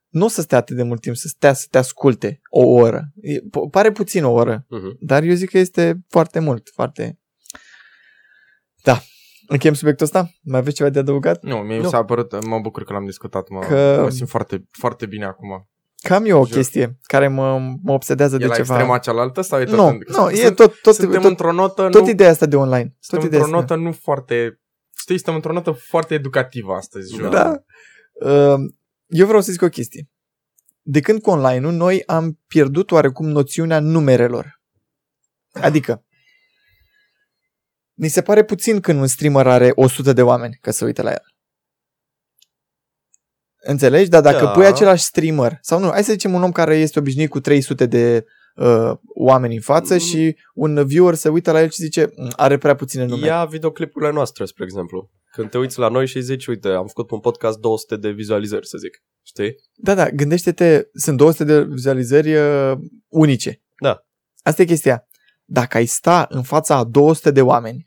nu o să stea atât de mult timp, să stea să te asculte o oră. E, p- pare puțin o oră, Uh-huh. dar eu zic că este foarte mult, foarte... Da. Încheiem subiectul ăsta? Mai aveți ceva de adăugat? Nu, mie Nu. mi s-a părut, mă bucur că l-am discutat, mă, Că- mă simt foarte, foarte bine acum. Cam eu o Jur. chestie care mă, mă obsedează E de la ceva. extrema cealaltă sau e tot Nu, în... nu, e sunt- tot, tot, Suntem tot, într-o notă, tot nu, ideea asta de online. Tot suntem ideea într-o asta. notă nu foarte... Știi, suntem într-o notă foarte educativă astăzi, jur. Da. Uh, Eu vreau să zic o chestie. De când cu online-ul, noi am pierdut oarecum noțiunea numerelor. Adică, ni se pare puțin când un streamer are 100 de oameni că se uită la el. Înțelegi? Dar dacă Da. pui același streamer, sau nu, hai să zicem un om care este obișnuit cu 300 de uh, oameni în față Mm. și un viewer se uită la el și zice, "Mm, are prea puține nume. Ia videoclipurile noastre, spre exemplu. Când te uiți la noi și zici, uite, am făcut pe un podcast 200 de vizualizări, să zic. Știi? Da, da, gândește-te, sunt 200 de vizualizări uh, unice. Da. Asta e chestia. Dacă ai sta în fața a 200 de oameni,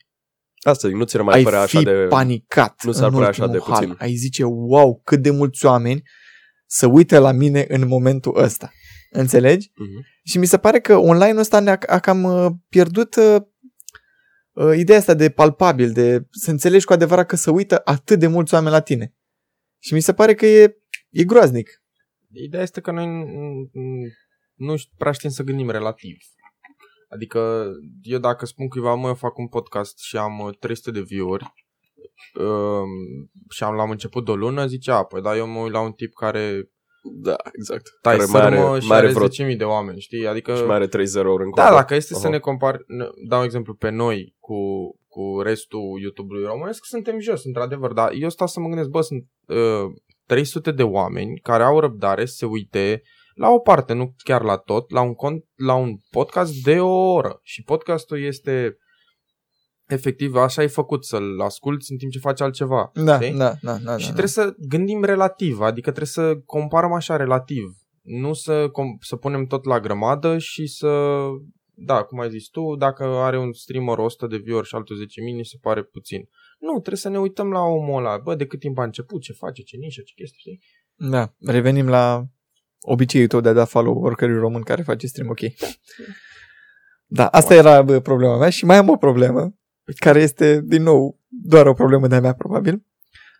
Asta zic, nu ți mai ai părea fi așa de... panicat nu ți-ar în părea așa ultimul de puțin. hal. Ai zice, wow, cât de mulți oameni să uite la mine în momentul ăsta. Înțelegi? Mhm. Și mi se pare că online-ul ăsta ne-a a cam uh, pierdut uh, uh, ideea asta de palpabil, de să înțelegi cu adevărat că să uită atât de mulți oameni la tine. Și mi se pare că e, e groaznic. Ideea este că noi n- n- nu ș- prea știm să gândim relativ. Adică eu dacă spun cuiva, mă, eu fac un podcast și am uh, 300 de view-uri um, și am l-am început de o lună, zice, a, păi da, eu mă uit la un tip care Da, exact. tai Care mai are, sârmă și mai are are vreo 10.000 de oameni, știi? Adică... și mai are 3 0 în Da, coadă. dacă este să Aha. ne compar, n- dau un exemplu pe noi cu, cu restul YouTube-ului românesc, suntem jos, într-adevăr, dar eu stau să mă gândesc, bă, sunt uh, 300 de oameni care au răbdare să se uite la o parte, nu chiar la tot, la un, con- la un podcast de o oră. Și podcastul este efectiv, așa e făcut, să-l asculti în timp ce faci altceva. Da, știi? da, da, da, Și da, trebuie să gândim relativ, adică trebuie să comparăm așa relativ. Nu să, com- să punem tot la grămadă și să... Da, cum ai zis tu, dacă are un streamer 100 de viewer și altul 10.000, mi se pare puțin. Nu, trebuie să ne uităm la omul ăla. Bă, de cât timp a început, ce face, ce nișă, ce chestii, știi? Da, revenim la obiceiul tău de a da follow oricărui român care face stream ok. Da, asta era bă, problema mea și mai am o problemă, care este, din nou, doar o problemă de-a mea, probabil.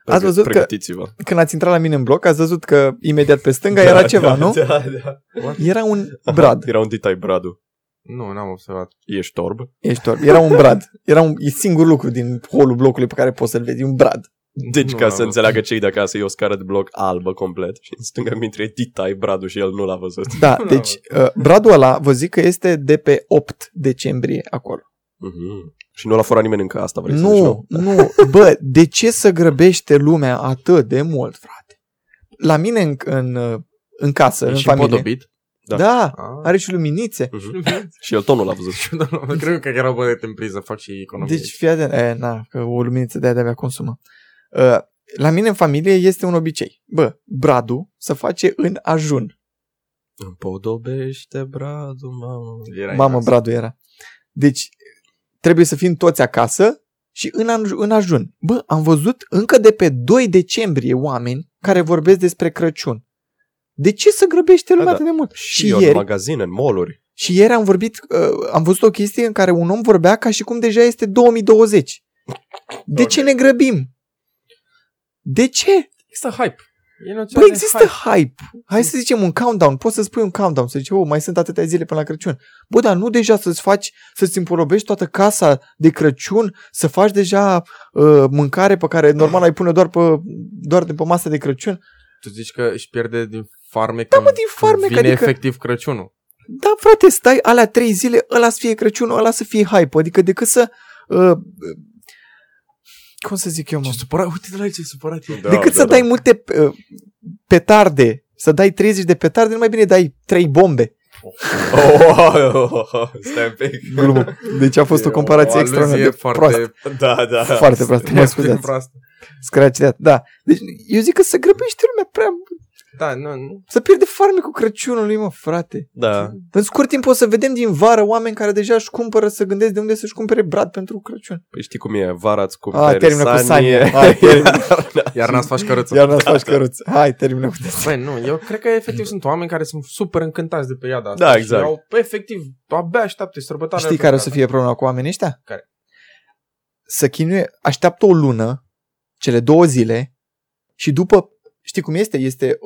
Ați văzut că Pregătiți-vă. când ați intrat la mine în bloc, ați văzut că imediat pe stânga era ceva, nu? Da, da. Era un brad. Era un ditai bradu. Nu, n-am observat. Ești orb? Ești orb. Era un brad. Era un, e singurul lucru din holul blocului pe care poți să-l vezi. E un brad. Deci Nu ca l-am să văzut. înțeleagă cei de acasă, e o scară de bloc albă complet și în stânga mintre ditai bradu și el nu l-a văzut. Da, Nu deci uh, bradul ăla, vă zic că este de pe 8 decembrie acolo. Mhm. Și nu l-a furat nimeni încă asta, vrei să zici, Nu, nu. Bă, de ce să grăbește lumea atât de mult, frate? La mine în, în, uh, în casă, E în și familie. împodobit. Da, Da. da Ah. are și luminițe. Mhm. Și el tot nu l-a văzut. Cred că erau băieți în priză, fac și economie. Deci, fii atent, e, na, că o luminiță de aia de-abia consumă. Uh, la mine în familie este un obicei. Bă, bradul se face în ajun. Împodobește bradu, mamă. Era Mamă, acasă. bradul era. Deci, trebuie să fim toți acasă și în, aj- în ajun. Bă, am văzut încă de pe 2 decembrie oameni care vorbesc despre Crăciun. De ce să grăbește lumea Da, atât de mult? Și, Și eu în ieri, magazine, în mall-uri. și ieri am vorbit, uh, am văzut o chestie în care un om vorbea ca și cum deja este 2020. De ce ne grăbim? De ce? Există hype. E noțiunea Bă, de există hype. hype. Hai să zicem un countdown. Poți să spui un countdown. Să zici, oh, mai sunt atâtea zile până la Crăciun. Bă, dar nu deja să-ți faci, să-ți împorobești toată casa de Crăciun, să faci deja uh, mâncare pe care normal ai pune doar pe, doar de pe masă de Crăciun. Tu zici că își pierde din farmec Da, când- mă, din farmec, când vine adică- efectiv Crăciunul. Da, frate, stai alea trei zile, ăla să fie Crăciunul, ăla să fie hype. Adică decât să... Uh, cum să zic eu, mă? Ce supărat, uite de la ce supărat e. Da, decât să dai multe uh, petarde, să dai 30 de petarde, nu mai bine dai 3 bombe. Oh, oh, oh, oh, stai un pic. Glumă. Deci a fost o E o comparație O extraordinar aluzie de foarte, proastă. Da, da. Foarte proastă, mă scuzați. proastă. Scratch that. Da. Deci eu zic că se grăbește lumea prea... Da, nu, nu. Să pierde farme cu Crăciunului, mă, frate. Da. În scurt timp o să vedem din vară oameni care deja își cumpără să gândesc de unde să-și cumpere brad pentru Crăciun. Păi știi cum e, vara îți A, cumperi termină cu sanie. sanie. Hai, termină. Iar n-ați faci căruță. Iar n-ați faci căruță. Hai, termină cu Băi, nu, eu cred că efectiv sunt oameni care sunt super încântați de perioada asta. Da, și exact. Au, efectiv, abia așteaptă sărbătoarea. Știi care o să fie problema cu oamenii ăștia? Care? Să chinuie, așteaptă o lună, cele două zile și după, știi cum este? Este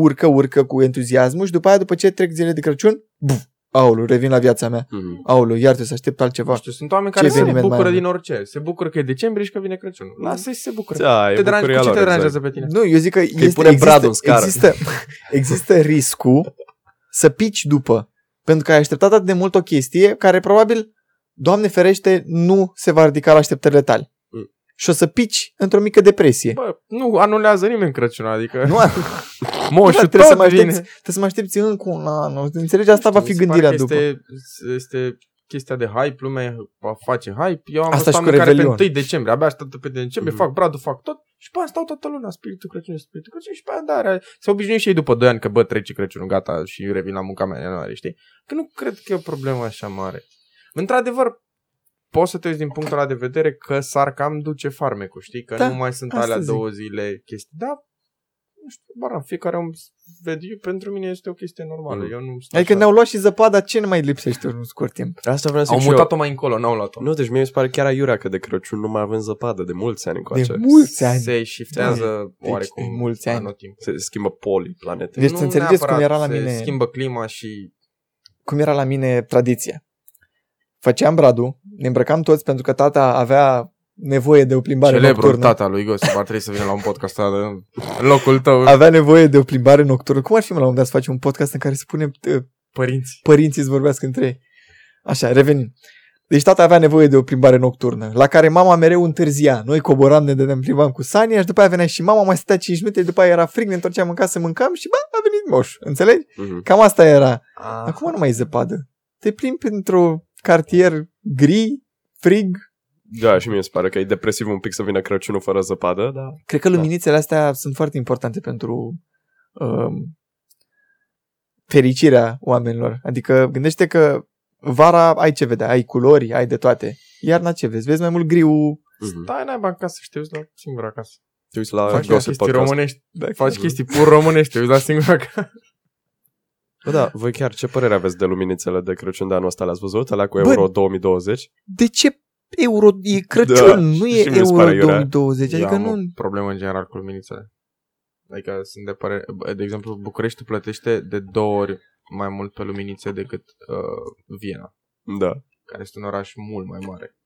urcă, urcă cu entuziasmul și după aia, după ce trec zile de Crăciun, buf, aulu, revin la viața mea. Mhm. Aulu, iar trebuie să aștept altceva. Nu știu, sunt oameni care se eveniment mai bucură am? din orice. Se bucură că e decembrie și că vine Crăciunul. Lasă-i să se bucure. Da, e te deranjează, bucuria cu ce lor, te deranjează exact. pe tine? Nu, eu zic că, este, pune există, bradul în scară. Există, există riscul să pici după. Pentru că ai așteptat atât de mult o chestie care probabil, Doamne ferește, nu se va ridica la așteptările tale. Mm. Și o să pici într-o mică depresie. Bă, nu anulează nimeni Crăciunul, adică Nu, moșul trebuie, să tot mai vine. aștepți, trebuie să mai aștepți încă un an. Înțelegi? Asta va Mi fi se pare gândirea că după. Este, este chestia de hype, lumea va face hype. Eu am Asta văzut și cu oameni care pe Revelion. 1 decembrie, abia așteptă pe 1 decembrie, Mhm. fac bradul, fac tot și pe aia stau toată luna, spiritul Crăciunului, spiritul Crăciunului și pe aia da, are- se obișnuie și ei după 2 ani că bă, trece Crăciunul, gata și revin la munca mea în ianuarie, știi? Că nu cred că e o problemă așa mare. Într-adevăr, poți să te uiți din punctul ăla de vedere că s-ar cam duce farmecul, știi? Că Da, nu mai sunt asta alea zic. două zile chestii. Da, nu știu, bara, fiecare om ved, eu, pentru mine este o chestie normală. Mhm. Eu nu stau Adică așa. ne-au luat și zăpada, ce ne mai lipsește în scurt timp? Asta vreau să Au zic și eu. mutat-o mai încolo, n-au luat-o. Nu, deci mie mi se pare chiar aiurea că de Crăciun nu mai avem zăpadă de mulți ani încoace. De mulți ani. Se shiftează Deci, oarecum de mulți ani. anotimpul. Se schimbă polii planetei. Deci Nu să înțelegeți cum neapărat, era la se mine... schimbă clima și... cum era la mine tradiția. Făceam bradul, ne îmbrăcam toți pentru că tata avea nevoie de o plimbare Celebrul nocturnă. tata lui Gosip ar trebui să vină la un podcast ăla de- în locul tău. Avea nevoie de o plimbare nocturnă. Cum ar fi mă, la un moment dat să facem un podcast în care să punem uh, Părinți. părinții să vorbească între ei? Așa, revenim. Deci tata avea nevoie de o plimbare nocturnă, la care mama mereu întârzia. Noi coboram, ne dădeam plimbam cu Sania și după aia venea și mama, mai stătea 5 minute, după aia era frig, ne întorceam în casă, mâncam și ba, a venit moș. Înțelegi? Mhm. Cam asta era. Ah. Acum nu mai e zăpadă. Te plimbi într-o cartier gri, frig. Da, și mie mi se pare că e depresiv un pic să vină Crăciunul fără zăpadă, dar Cred că Da. luminițele astea sunt foarte importante pentru um, fericirea oamenilor. Adică gândește că vara ai ce vedea, ai culori, ai de toate. Iarna ce vezi? Vezi mai mult griu Mhm. Stai naiba acasă și te uiți la singura acasă. Te uiți la Faci Gossip chestii Podcast. românești, Da, faci chiar. chestii pur românești, te uiți la singura acasă. Bă, da, voi chiar ce părere aveți de luminițele de Crăciun de anul ăsta? Le-ați văzut? Alea cu Bă, Euro 2020? De ce euro e Crăciun, Da, nu e și mi se euro pare iurea. 2020? Eu Adică am nu... o problemă în general cu luminițele. Adică sunt de părere, de exemplu, București plătește de două ori mai mult pe luminițe decât uh, Viena, Da. care este un oraș mult mai mare.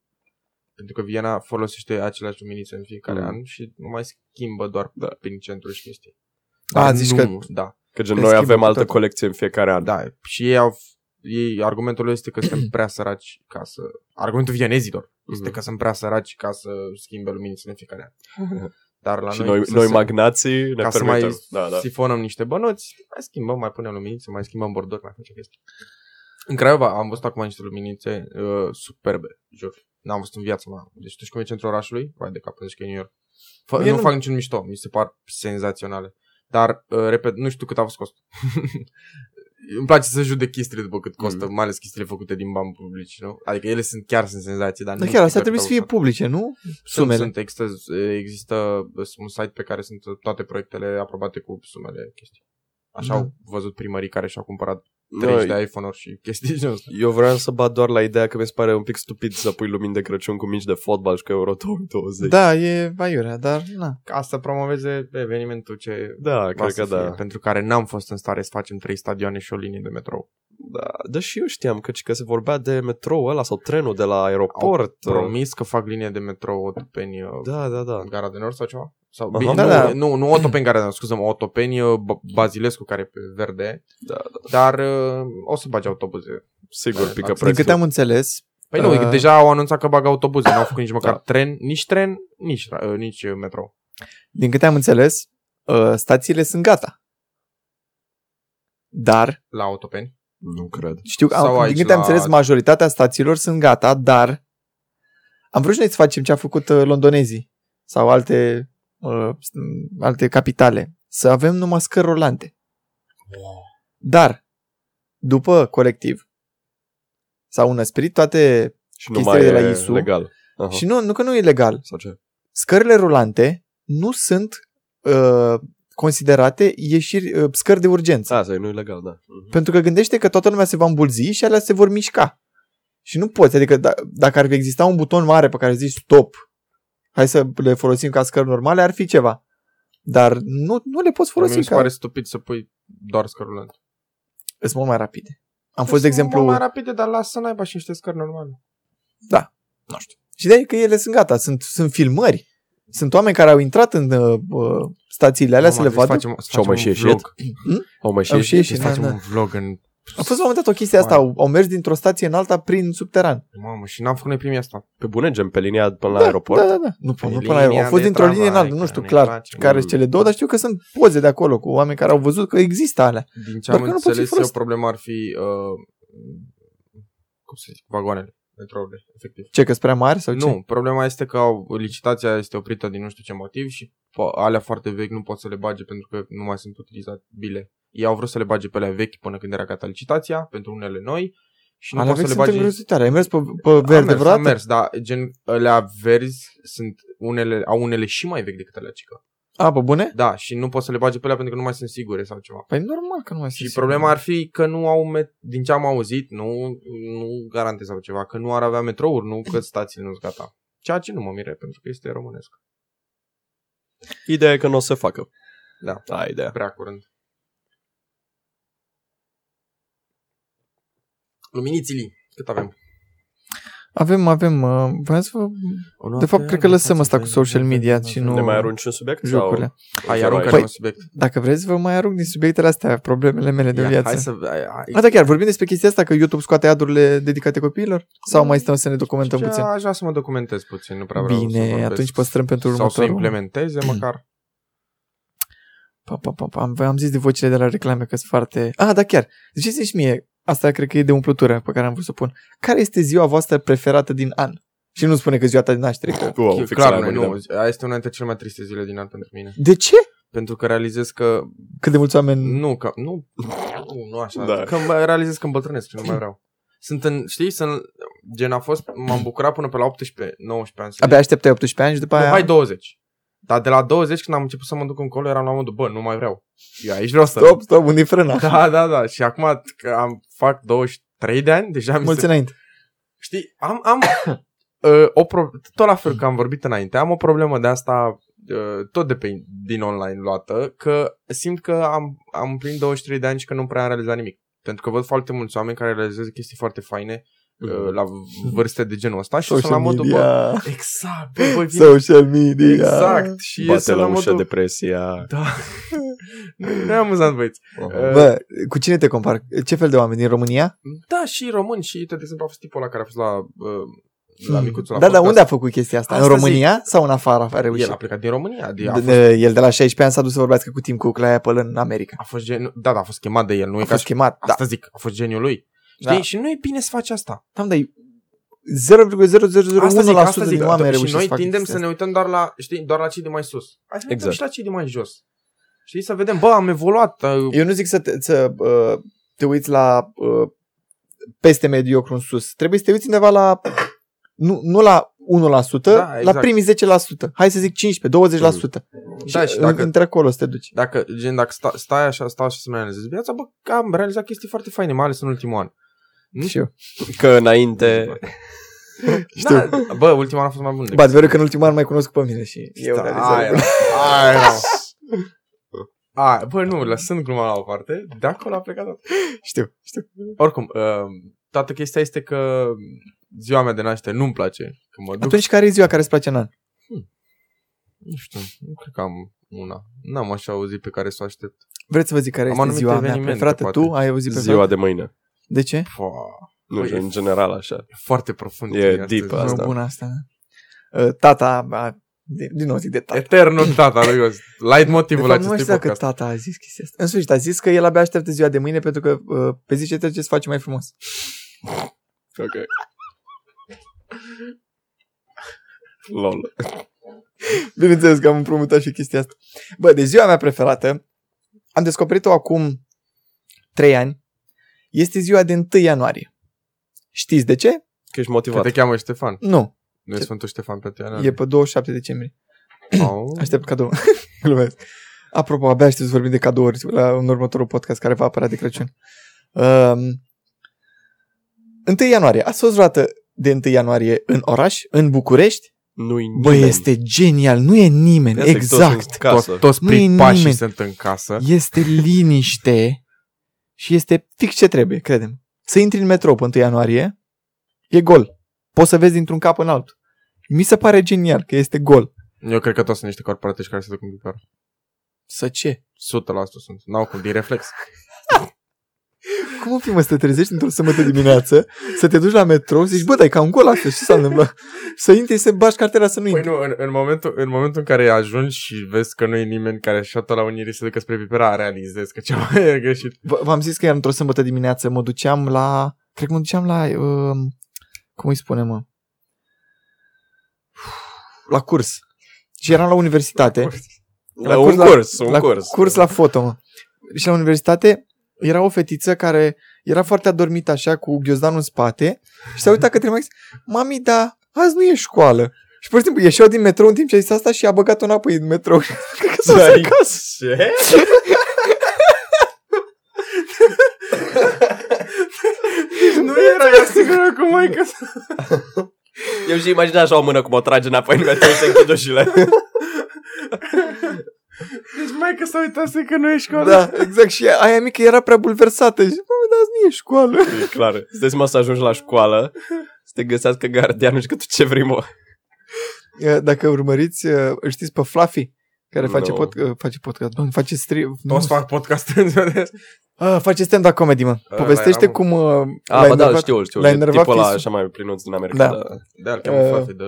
Pentru că Viena folosește aceleași luminițe în fiecare Mm. an și nu mai schimbă doar Da. prin centru și chestii. A, Dar zici nu, că- Da, Că gen Că noi schimbă avem cu altă totul. colecție în fiecare an. da. Și ei au, ei, argumentul lor este că suntem prea săraci ca să... Argumentul vienezilor este Mhm. că sunt prea săraci ca să schimbe luminițele în fiecare an. Dar la și noi, noi, să noi se- magnații ne ca să permitem. mai da, da. sifonăm niște bănuți, mai schimbăm, mai punem luminițe, mai schimbăm borduri, mai facem chestii. În Craiova am văzut acum niște luminițe uh, superbe, jur. N-am văzut în viața mea. Deci tu știi cum e centrul orașului? Vai de cap, zici că e New York. Fă, Mie nu, nu- fac niciun mișto, mi se par senzaționale. Dar, uh, repet, nu știu cât a fost costul. Îmi place să judec chestiile după cât costă, Mm. mai ales chestiile făcute din bani publici, nu? Adică ele sunt chiar sunt senzații, dar Dar nu chiar știu astea cât trebuie să au fie costat. publice, nu? Sunt, Sumele. sunt, există, există un site pe care sunt toate proiectele aprobate cu sumele chestii. Așa Da. au văzut primării care și-au cumpărat Noi- 30 de iPhone-uri și chestii de genul ăsta. Eu vreau să bat doar la ideea că mi se pare un pic stupid să pui lumini de Crăciun cu mici de fotbal și cu Euro 2020. Da, e aiurea, dar na. Ca să promoveze evenimentul ce Da, va cred să că da. fie, pentru care n-am fost în stare să facem trei stadioane și o linie de metrou. Da, dar și eu știam că, că se vorbea de metrou ăla sau trenul de la aeroport. Au promis că fac linie de metrou Otopeni uh, Da, da, da. în Gara de Nord sau ceva? Sau, Aha. bine, Da, nu, da. nu, nu Otopeni Gara de Nord, scuză-mă, Otopeni uh, Ba- Bazilescu care e pe verde, da, da. dar uh, o să bage autobuze. Sigur, Da, pică din Din prețul. câte am înțeles, Păi nu, Uh, deja au anunțat că bagă autobuze, n-au făcut nici măcar Da. tren, nici tren, nici, uh, nici uh, metrou. din câte am înțeles, uh, stațiile sunt gata. Dar, La Otopeni. Nu cred. știu că, Sau am, din aici câte am la- înțeles, majoritatea stațiilor sunt gata, dar am vrut și noi să facem ce a făcut uh, londonezii sau alte, uh, alte capitale. Să avem numai scări rolante. Dar, după colectiv, s-au năsprit toate Și nu Chestiile mai de e la ISU. legal. Aha. și nu, nu că nu e legal. Sau ce? Scările rulante nu sunt uh, considerate ieșiri, uh, scări de urgență. Asta e, nu e legal, da. Mhm. Pentru că gândește că toată lumea se va îmbulzi și alea se vor mișca. Și nu poți, adică d- dacă ar exista un buton mare pe care zici stop, hai să le folosim ca scări normale, ar fi ceva. Dar nu, nu le poți Mie folosi mi se ca... pare stupid să pui doar scărulent. Sunt mult mai rapide. Am fost, de exemplu... mai rapide, dar lasă să n-aibă și niște scări normale. Nu știu. Și de că ele sunt gata, sunt, sunt filmări. Sunt oameni care au intrat în uh, uh, stațiile alea să le Mamă, vadă. trebuie Să Și-au facem, mai să și facem un ieșit? vlog. Au mai și Au și ieșit? ieșit. Să facem da. un vlog în... A fost la un moment dat o chestie asta, au, au mers dintr-o stație în alta prin subteran. Mamă, și n-am făcut noi primii asta. Pe bune, gen pe linia până la da, aeroport? Da, da, da. Nu, Pe nu până la linia Au fost de dintr-o linie în tramvai, altă, nu că știu ne clar place. care Mm. sunt cele două, dar știu că sunt poze de acolo cu oameni care au văzut că există alea. Din ce Doar am că nu poți fi înțeles eu, folosit. problema ar fi... Uh, cum să zic, vagoanele, metrourile, efectiv. Ce, că sunt prea mari sau ce? Nu, problema este că au, licitația este oprită din nu știu ce motiv și po- alea foarte vechi nu pot să le bage pentru că nu mai sunt utilizabile. Ei au vrut să le bage pe alea vechi până când era gata licitația, pentru unele noi, și nu Alea pot să vechi le sunt bage... îngrozitoare. Ai mers pe, pe Am verde mers, am vreodată? mers, dar gen alea verzi sunt unele, au unele și mai vechi decât alea cică. A, pe bune? Da, și nu pot să le bage pe alea pentru că nu mai sunt sigure sau ceva. Păi normal că nu mai sunt Și sigur. problema ar fi că nu au, met- din ce am auzit, nu, nu garantez sau ceva, că nu ar avea metrouri, nu că stațiile nu sunt gata. Ceea ce nu mă mire, pentru că este românesc. Ideea e că nu o să se facă. Da. Da, ideea. Prea curând. Luminițili, cât avem? Avem, avem, uh, voiam să vă... De fapt, cred că lăsăm asta cu social media și nu Ne mai arunci un subiect? jocurile. Sau... Hai, Sau aruncă mai- Păi- un subiect. Dacă vreți, vă mai arunc din subiectele astea, problemele mele de Ia, viață. Hai să... Hai, hai. A, da, chiar, vorbim despre chestia asta, că YouTube scoate adurile dedicate copiilor? Sau mai stăm să ne documentăm Ce, puțin? Aș vrea să mă documentez puțin, nu prea vreau să Bine, vorbesc. atunci păstrăm pentru Sau să următorul. implementeze măcar. Pa, pa, pa, pa. Am, am zis de vocile de la reclame că sunt foarte... Ah, da, chiar. Ziceți și mie, asta cred că e de umplutură pe care am vrut să o pun. Care este ziua voastră preferată din an? Și nu spune că ziua ta de naștere. Că... Wow, fix Clar, aia nu, mă nu. gândeam. Aia este una dintre cele mai triste zile din an pentru mine. De ce? Pentru că realizez că Cât de mulți oameni... Nu, că, nu, nu, nu așa. Da. Da. Că mă realizez că îmbătrânesc și nu mai vreau. Sunt în, știi, sunt, gen a fost, m-am bucurat până pe la 18, 19 ani. să Abia așteptai 18 ani și după nu, aia... hai 20. Dar de la 20, când am început să mă duc încolo, eram la modul, bă, nu mai vreau. Eu aici vreau să... Stop, stop, unde frâna? Da, da, da. Și acum că am fac 23 de ani, deja mi Mulți se... înainte. Știi, am, am uh, o pro... tot la fel că am vorbit înainte, am o problemă de asta uh, tot de pe, din online luată, că simt că am, am plin 23 de ani și că nu prea am realizat nimic. Pentru că văd foarte mulți oameni care realizează chestii foarte faine uh, la vârste de genul ăsta și sunt la Social modul, bă, media. exact, bă, bă, vine, Social media. exact. Și Bate sunt la la ușă modul, depresia. da, nu e amuzant, băieți. Bă, cu cine te compar? Ce fel de oameni? Din România? Da, și români și uite, de exemplu, a fost tipul ăla care a fost la, uh, la micuțul la Da, dar podcast. unde a făcut chestia asta? Asta în România sau în afara a El reușit? a plecat din România. De, a, De, fost, de, el de la 16 ani s-a dus să vorbească cu Tim Cook la Apple în America. a fost gen, da, da, a fost chemat de el. Nu A e ca fost și, chemat. Da. asta zic, a fost geniul lui. Știi? Da. Și nu e bine să faci asta. Da, dar e 0,0001% Asta zic, asta zic. din oameni și reușesc noi să facă tindem chestia să ne uităm doar la, știi, doar la cei de mai sus. Hai să ne uităm Exact. și la cei de mai jos. Știi, să vedem, bă, am evoluat. uh, Eu nu zic să te, să, uh, te uiți la uh, peste mediocru în sus. Trebuie să te uiți undeva la nu, nu la 1%, Da, la exact. primii 10%. Hai să zic 15, 20%. Da, și în- dacă- între acolo să te duci. Dacă, gen, dacă sta, stai așa, stau așa să-mi analizez viața, bă, am realizat chestii foarte faine, mai ales în ultimul an. Nu Și eu. Că înainte... Știu. Da, bă, ultimul an a fost mai bun. decât- Bă, adevărul că în ultimul an mai cunosc pe mine și eu Da, realizez. aia, aia, aia, bă, nu, lăsând gluma la o parte, de acolo a plecat tot. Știu, știu. Oricum, uh, toată chestia este că ziua mea de naștere nu-mi place. Că mă duc, Atunci care e ziua care îți place în an? nu știu, nu cred că am una. N-am așa o zi pe care să o aștept. Vreți să vă zic care Am este anumite ziua mea evenimente, preferată? poate. Tu ai o zi preferată? Ziua de mâine. De ce? Pua, Nu Băi, știu, e în general așa. e foarte profund. E astăzi. deep asta. Asta. Bună asta. da. Uh, Tata, a, de, din nou zic de tata. Eternul tata lui Ios. Light De motivul fapt, nu mai acestui știu dacă podcast. tata a zis chestia asta. În sfârșit, a zis că el abia așteaptă ziua de mâine pentru că uh, pe zi ce trece se face mai frumos. Ok. Lol. Bineînțeles că am împrumutat și chestia asta. Bă, de ziua mea preferată, am descoperit-o acum 3 ani, este ziua de 1 ianuarie. Știți de ce? Că ești Că motivat. te cheamă Ștefan. Nu, Nu e Ce- Sfântul Ștefan pe tine. e pe 27 decembrie. Oh. Aștept cadou. Glumesc. Apropo, abia aștept să vorbim de cadouri la un următorul podcast care va apărea de Crăciun. Um, 1 ianuarie. Ați fost vreodată de 1 ianuarie în oraș, în București? Nu-i Bă, nimeni. este genial. Nu e nimeni. Ia să zic, toți exact. în casă. Toți, toți Nu e pripașii nimeni. sunt în casă. Este liniște și este fix ce trebuie, credem. Să intri în metrou pe 1 ianuarie, e gol. Poți să vezi dintr-un cap în altul. Mi se pare genial că este gol. Eu cred că toți sunt niște corporatiști care se duc în picioare. Să ce? 100% sunt. N-au cum, din reflex. Cum o fi, mă, să te trezești într-o sâmbătă dimineață, să te duci la metrou, să zici, bă, dar e ca un gol asta, ce s-a întâmplat? Să intri să bași cartera să nu Păi intri. nu, în, în, momentul, în momentul în care ajungi și vezi că nu e nimeni care și tot la Unirii se ducă spre Pipera, realizezi că ceva e greșit. V- V-am zis că iar într-o sâmbătă dimineață mă duceam la, cred că mă duceam la, uh, cum îi spune, mă? La curs. Și eram la universitate. La curs un la- curs, un la curs. curs la foto, mă. Și la universitate era o fetiță care era foarte adormită așa cu ghiozdanul în spate și s-a uitat către Max. Mami, da, azi nu e școală. Și pur și simplu ieșeau din metrou în timp ce a zis asta și a băgat-o înapoi în metrou. Cred că s-a dus Dai. acasă. Ce? nu era ea sigură cu maică Eu și imagina așa o mână cum o trage înapoi în metru și se închid ușile. Deci maică s-a uitat că nu e școală. Da, exact. Și aia mică era prea bulversată. Și, mami, dar azi nu e școală. E clar. Sunteți mă să ajungi la școală, să te găsească gardianul și că tu ce vrei, mă. Dacă urmăriți, știți pe Fluffy, care face, No. pod, face podcast, nu, face stream, Toți fac podcast în ziua de azi. Ah, face stand-up comedy, mă. Ăla Povestește era, mă. cum uh, A, bă, da, știu, știu. l-a E enervat tipul ăla fisul. așa mai plinuț din America. Da. Da. Da, îl cheamă Uh, Fluffy, da.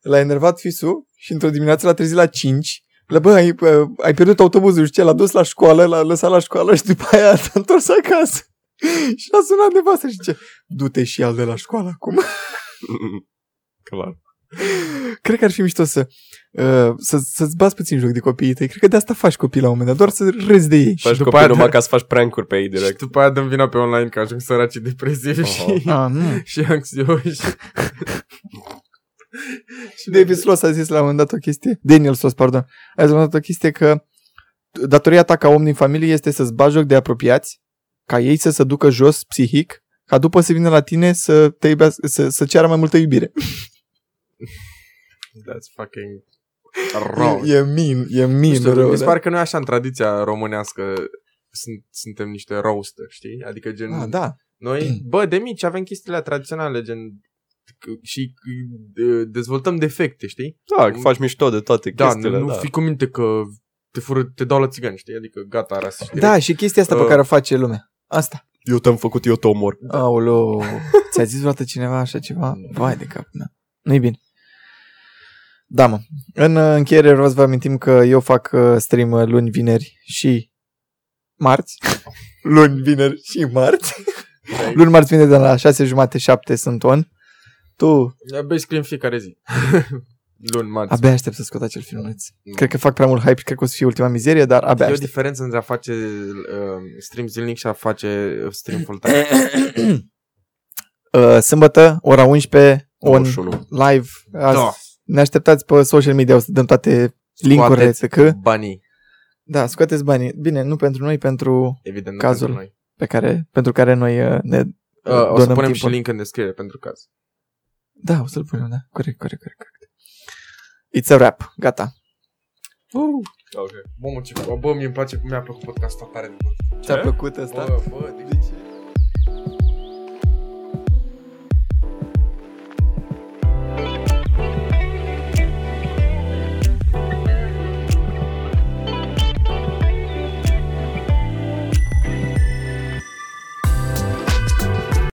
l-a enervat fisul și într-o dimineață l-a trezit la 5. Le bă, ai, uh, ai pierdut autobuzul și ce, l-a dus la școală, l-a lăsat la școală și după aia s-a întors acasă. și a sunat nevastă și ce, du-te și al de la școală acum. Clar. Cred că ar fi mișto să, uh, să, să-ți bați puțin joc de copiii tăi. Cred că de asta faci copii la un moment dat, doar să râzi de ei. Faci după copii aia numai de- ca să faci prank-uri pe ei Și direct. după aia dăm vina pe online că ajung săraci depresivi Oho. și, Ah, nu. și anxioși. Și David Sloss a zis la un moment dat o chestie, Daniel Sloss, pardon, a zis la un moment dat o chestie că datoria ta ca om din familie este să-ți bagi joc de apropiați, ca ei să se ducă jos psihic, ca după să vină la tine să te iubească, să, să ceară mai multă iubire. That's fucking rău. E, e min, e min Nu știu, rău. mi se da. pare că noi așa în tradiția românească sunt, suntem niște roaster, știi? Adică gen... Ah, da. Noi, bă, de mici avem chestiile tradiționale, gen c- și uh, dezvoltăm defecte, știi? Da, că faci mișto de toate Da, chestiile. nu da. fi cu minte că te, fură, te dau la țigani, știi? Adică gata, rasiști. Da, și chestia asta pe Uh. care o face lumea. Asta. Eu te-am făcut, eu te omor. Aoleu, ți-a zis vreodată cineva așa ceva? Vai de cap, da. Nu-i bine. Da, mă. În uh, încheiere vreau să vă amintim că eu fac uh, stream uh, luni, vineri și marți. luni, vineri și marți. luni, marți, vineri de la 6 jumate, 7 sunt on. Tu Abia scrie în fiecare zi. Luni, marți. abia aștept să scot acel filmuleț. Cred că fac prea mult hype și cred că o să fie ultima mizerie, dar abia E o aștept. diferență între a face uh, stream zilnic și a face uh, stream full-time. Uh, sâmbătă, ora 11, on 21. live. Azi, Da. Ne așteptați pe social media, o să dăm toate linkurile, Scoateți că banii, Da, scoateți banii. Bine, nu pentru noi, pentru evident, nu Cazul. pentru noi. pe care, pentru care noi uh, ne Uh, o să donăm punem timpul. și link în descriere pentru caz. Da, o să-l punem, da. Corect, corect, corect. corect. It's a wrap. Gata. Ok. Bă, mă, ce, bă, mie îmi place cum mi-a plăcut podcastul tare de tot. Ți-a Ce? plăcut ăsta? Bă, bă, de De ce?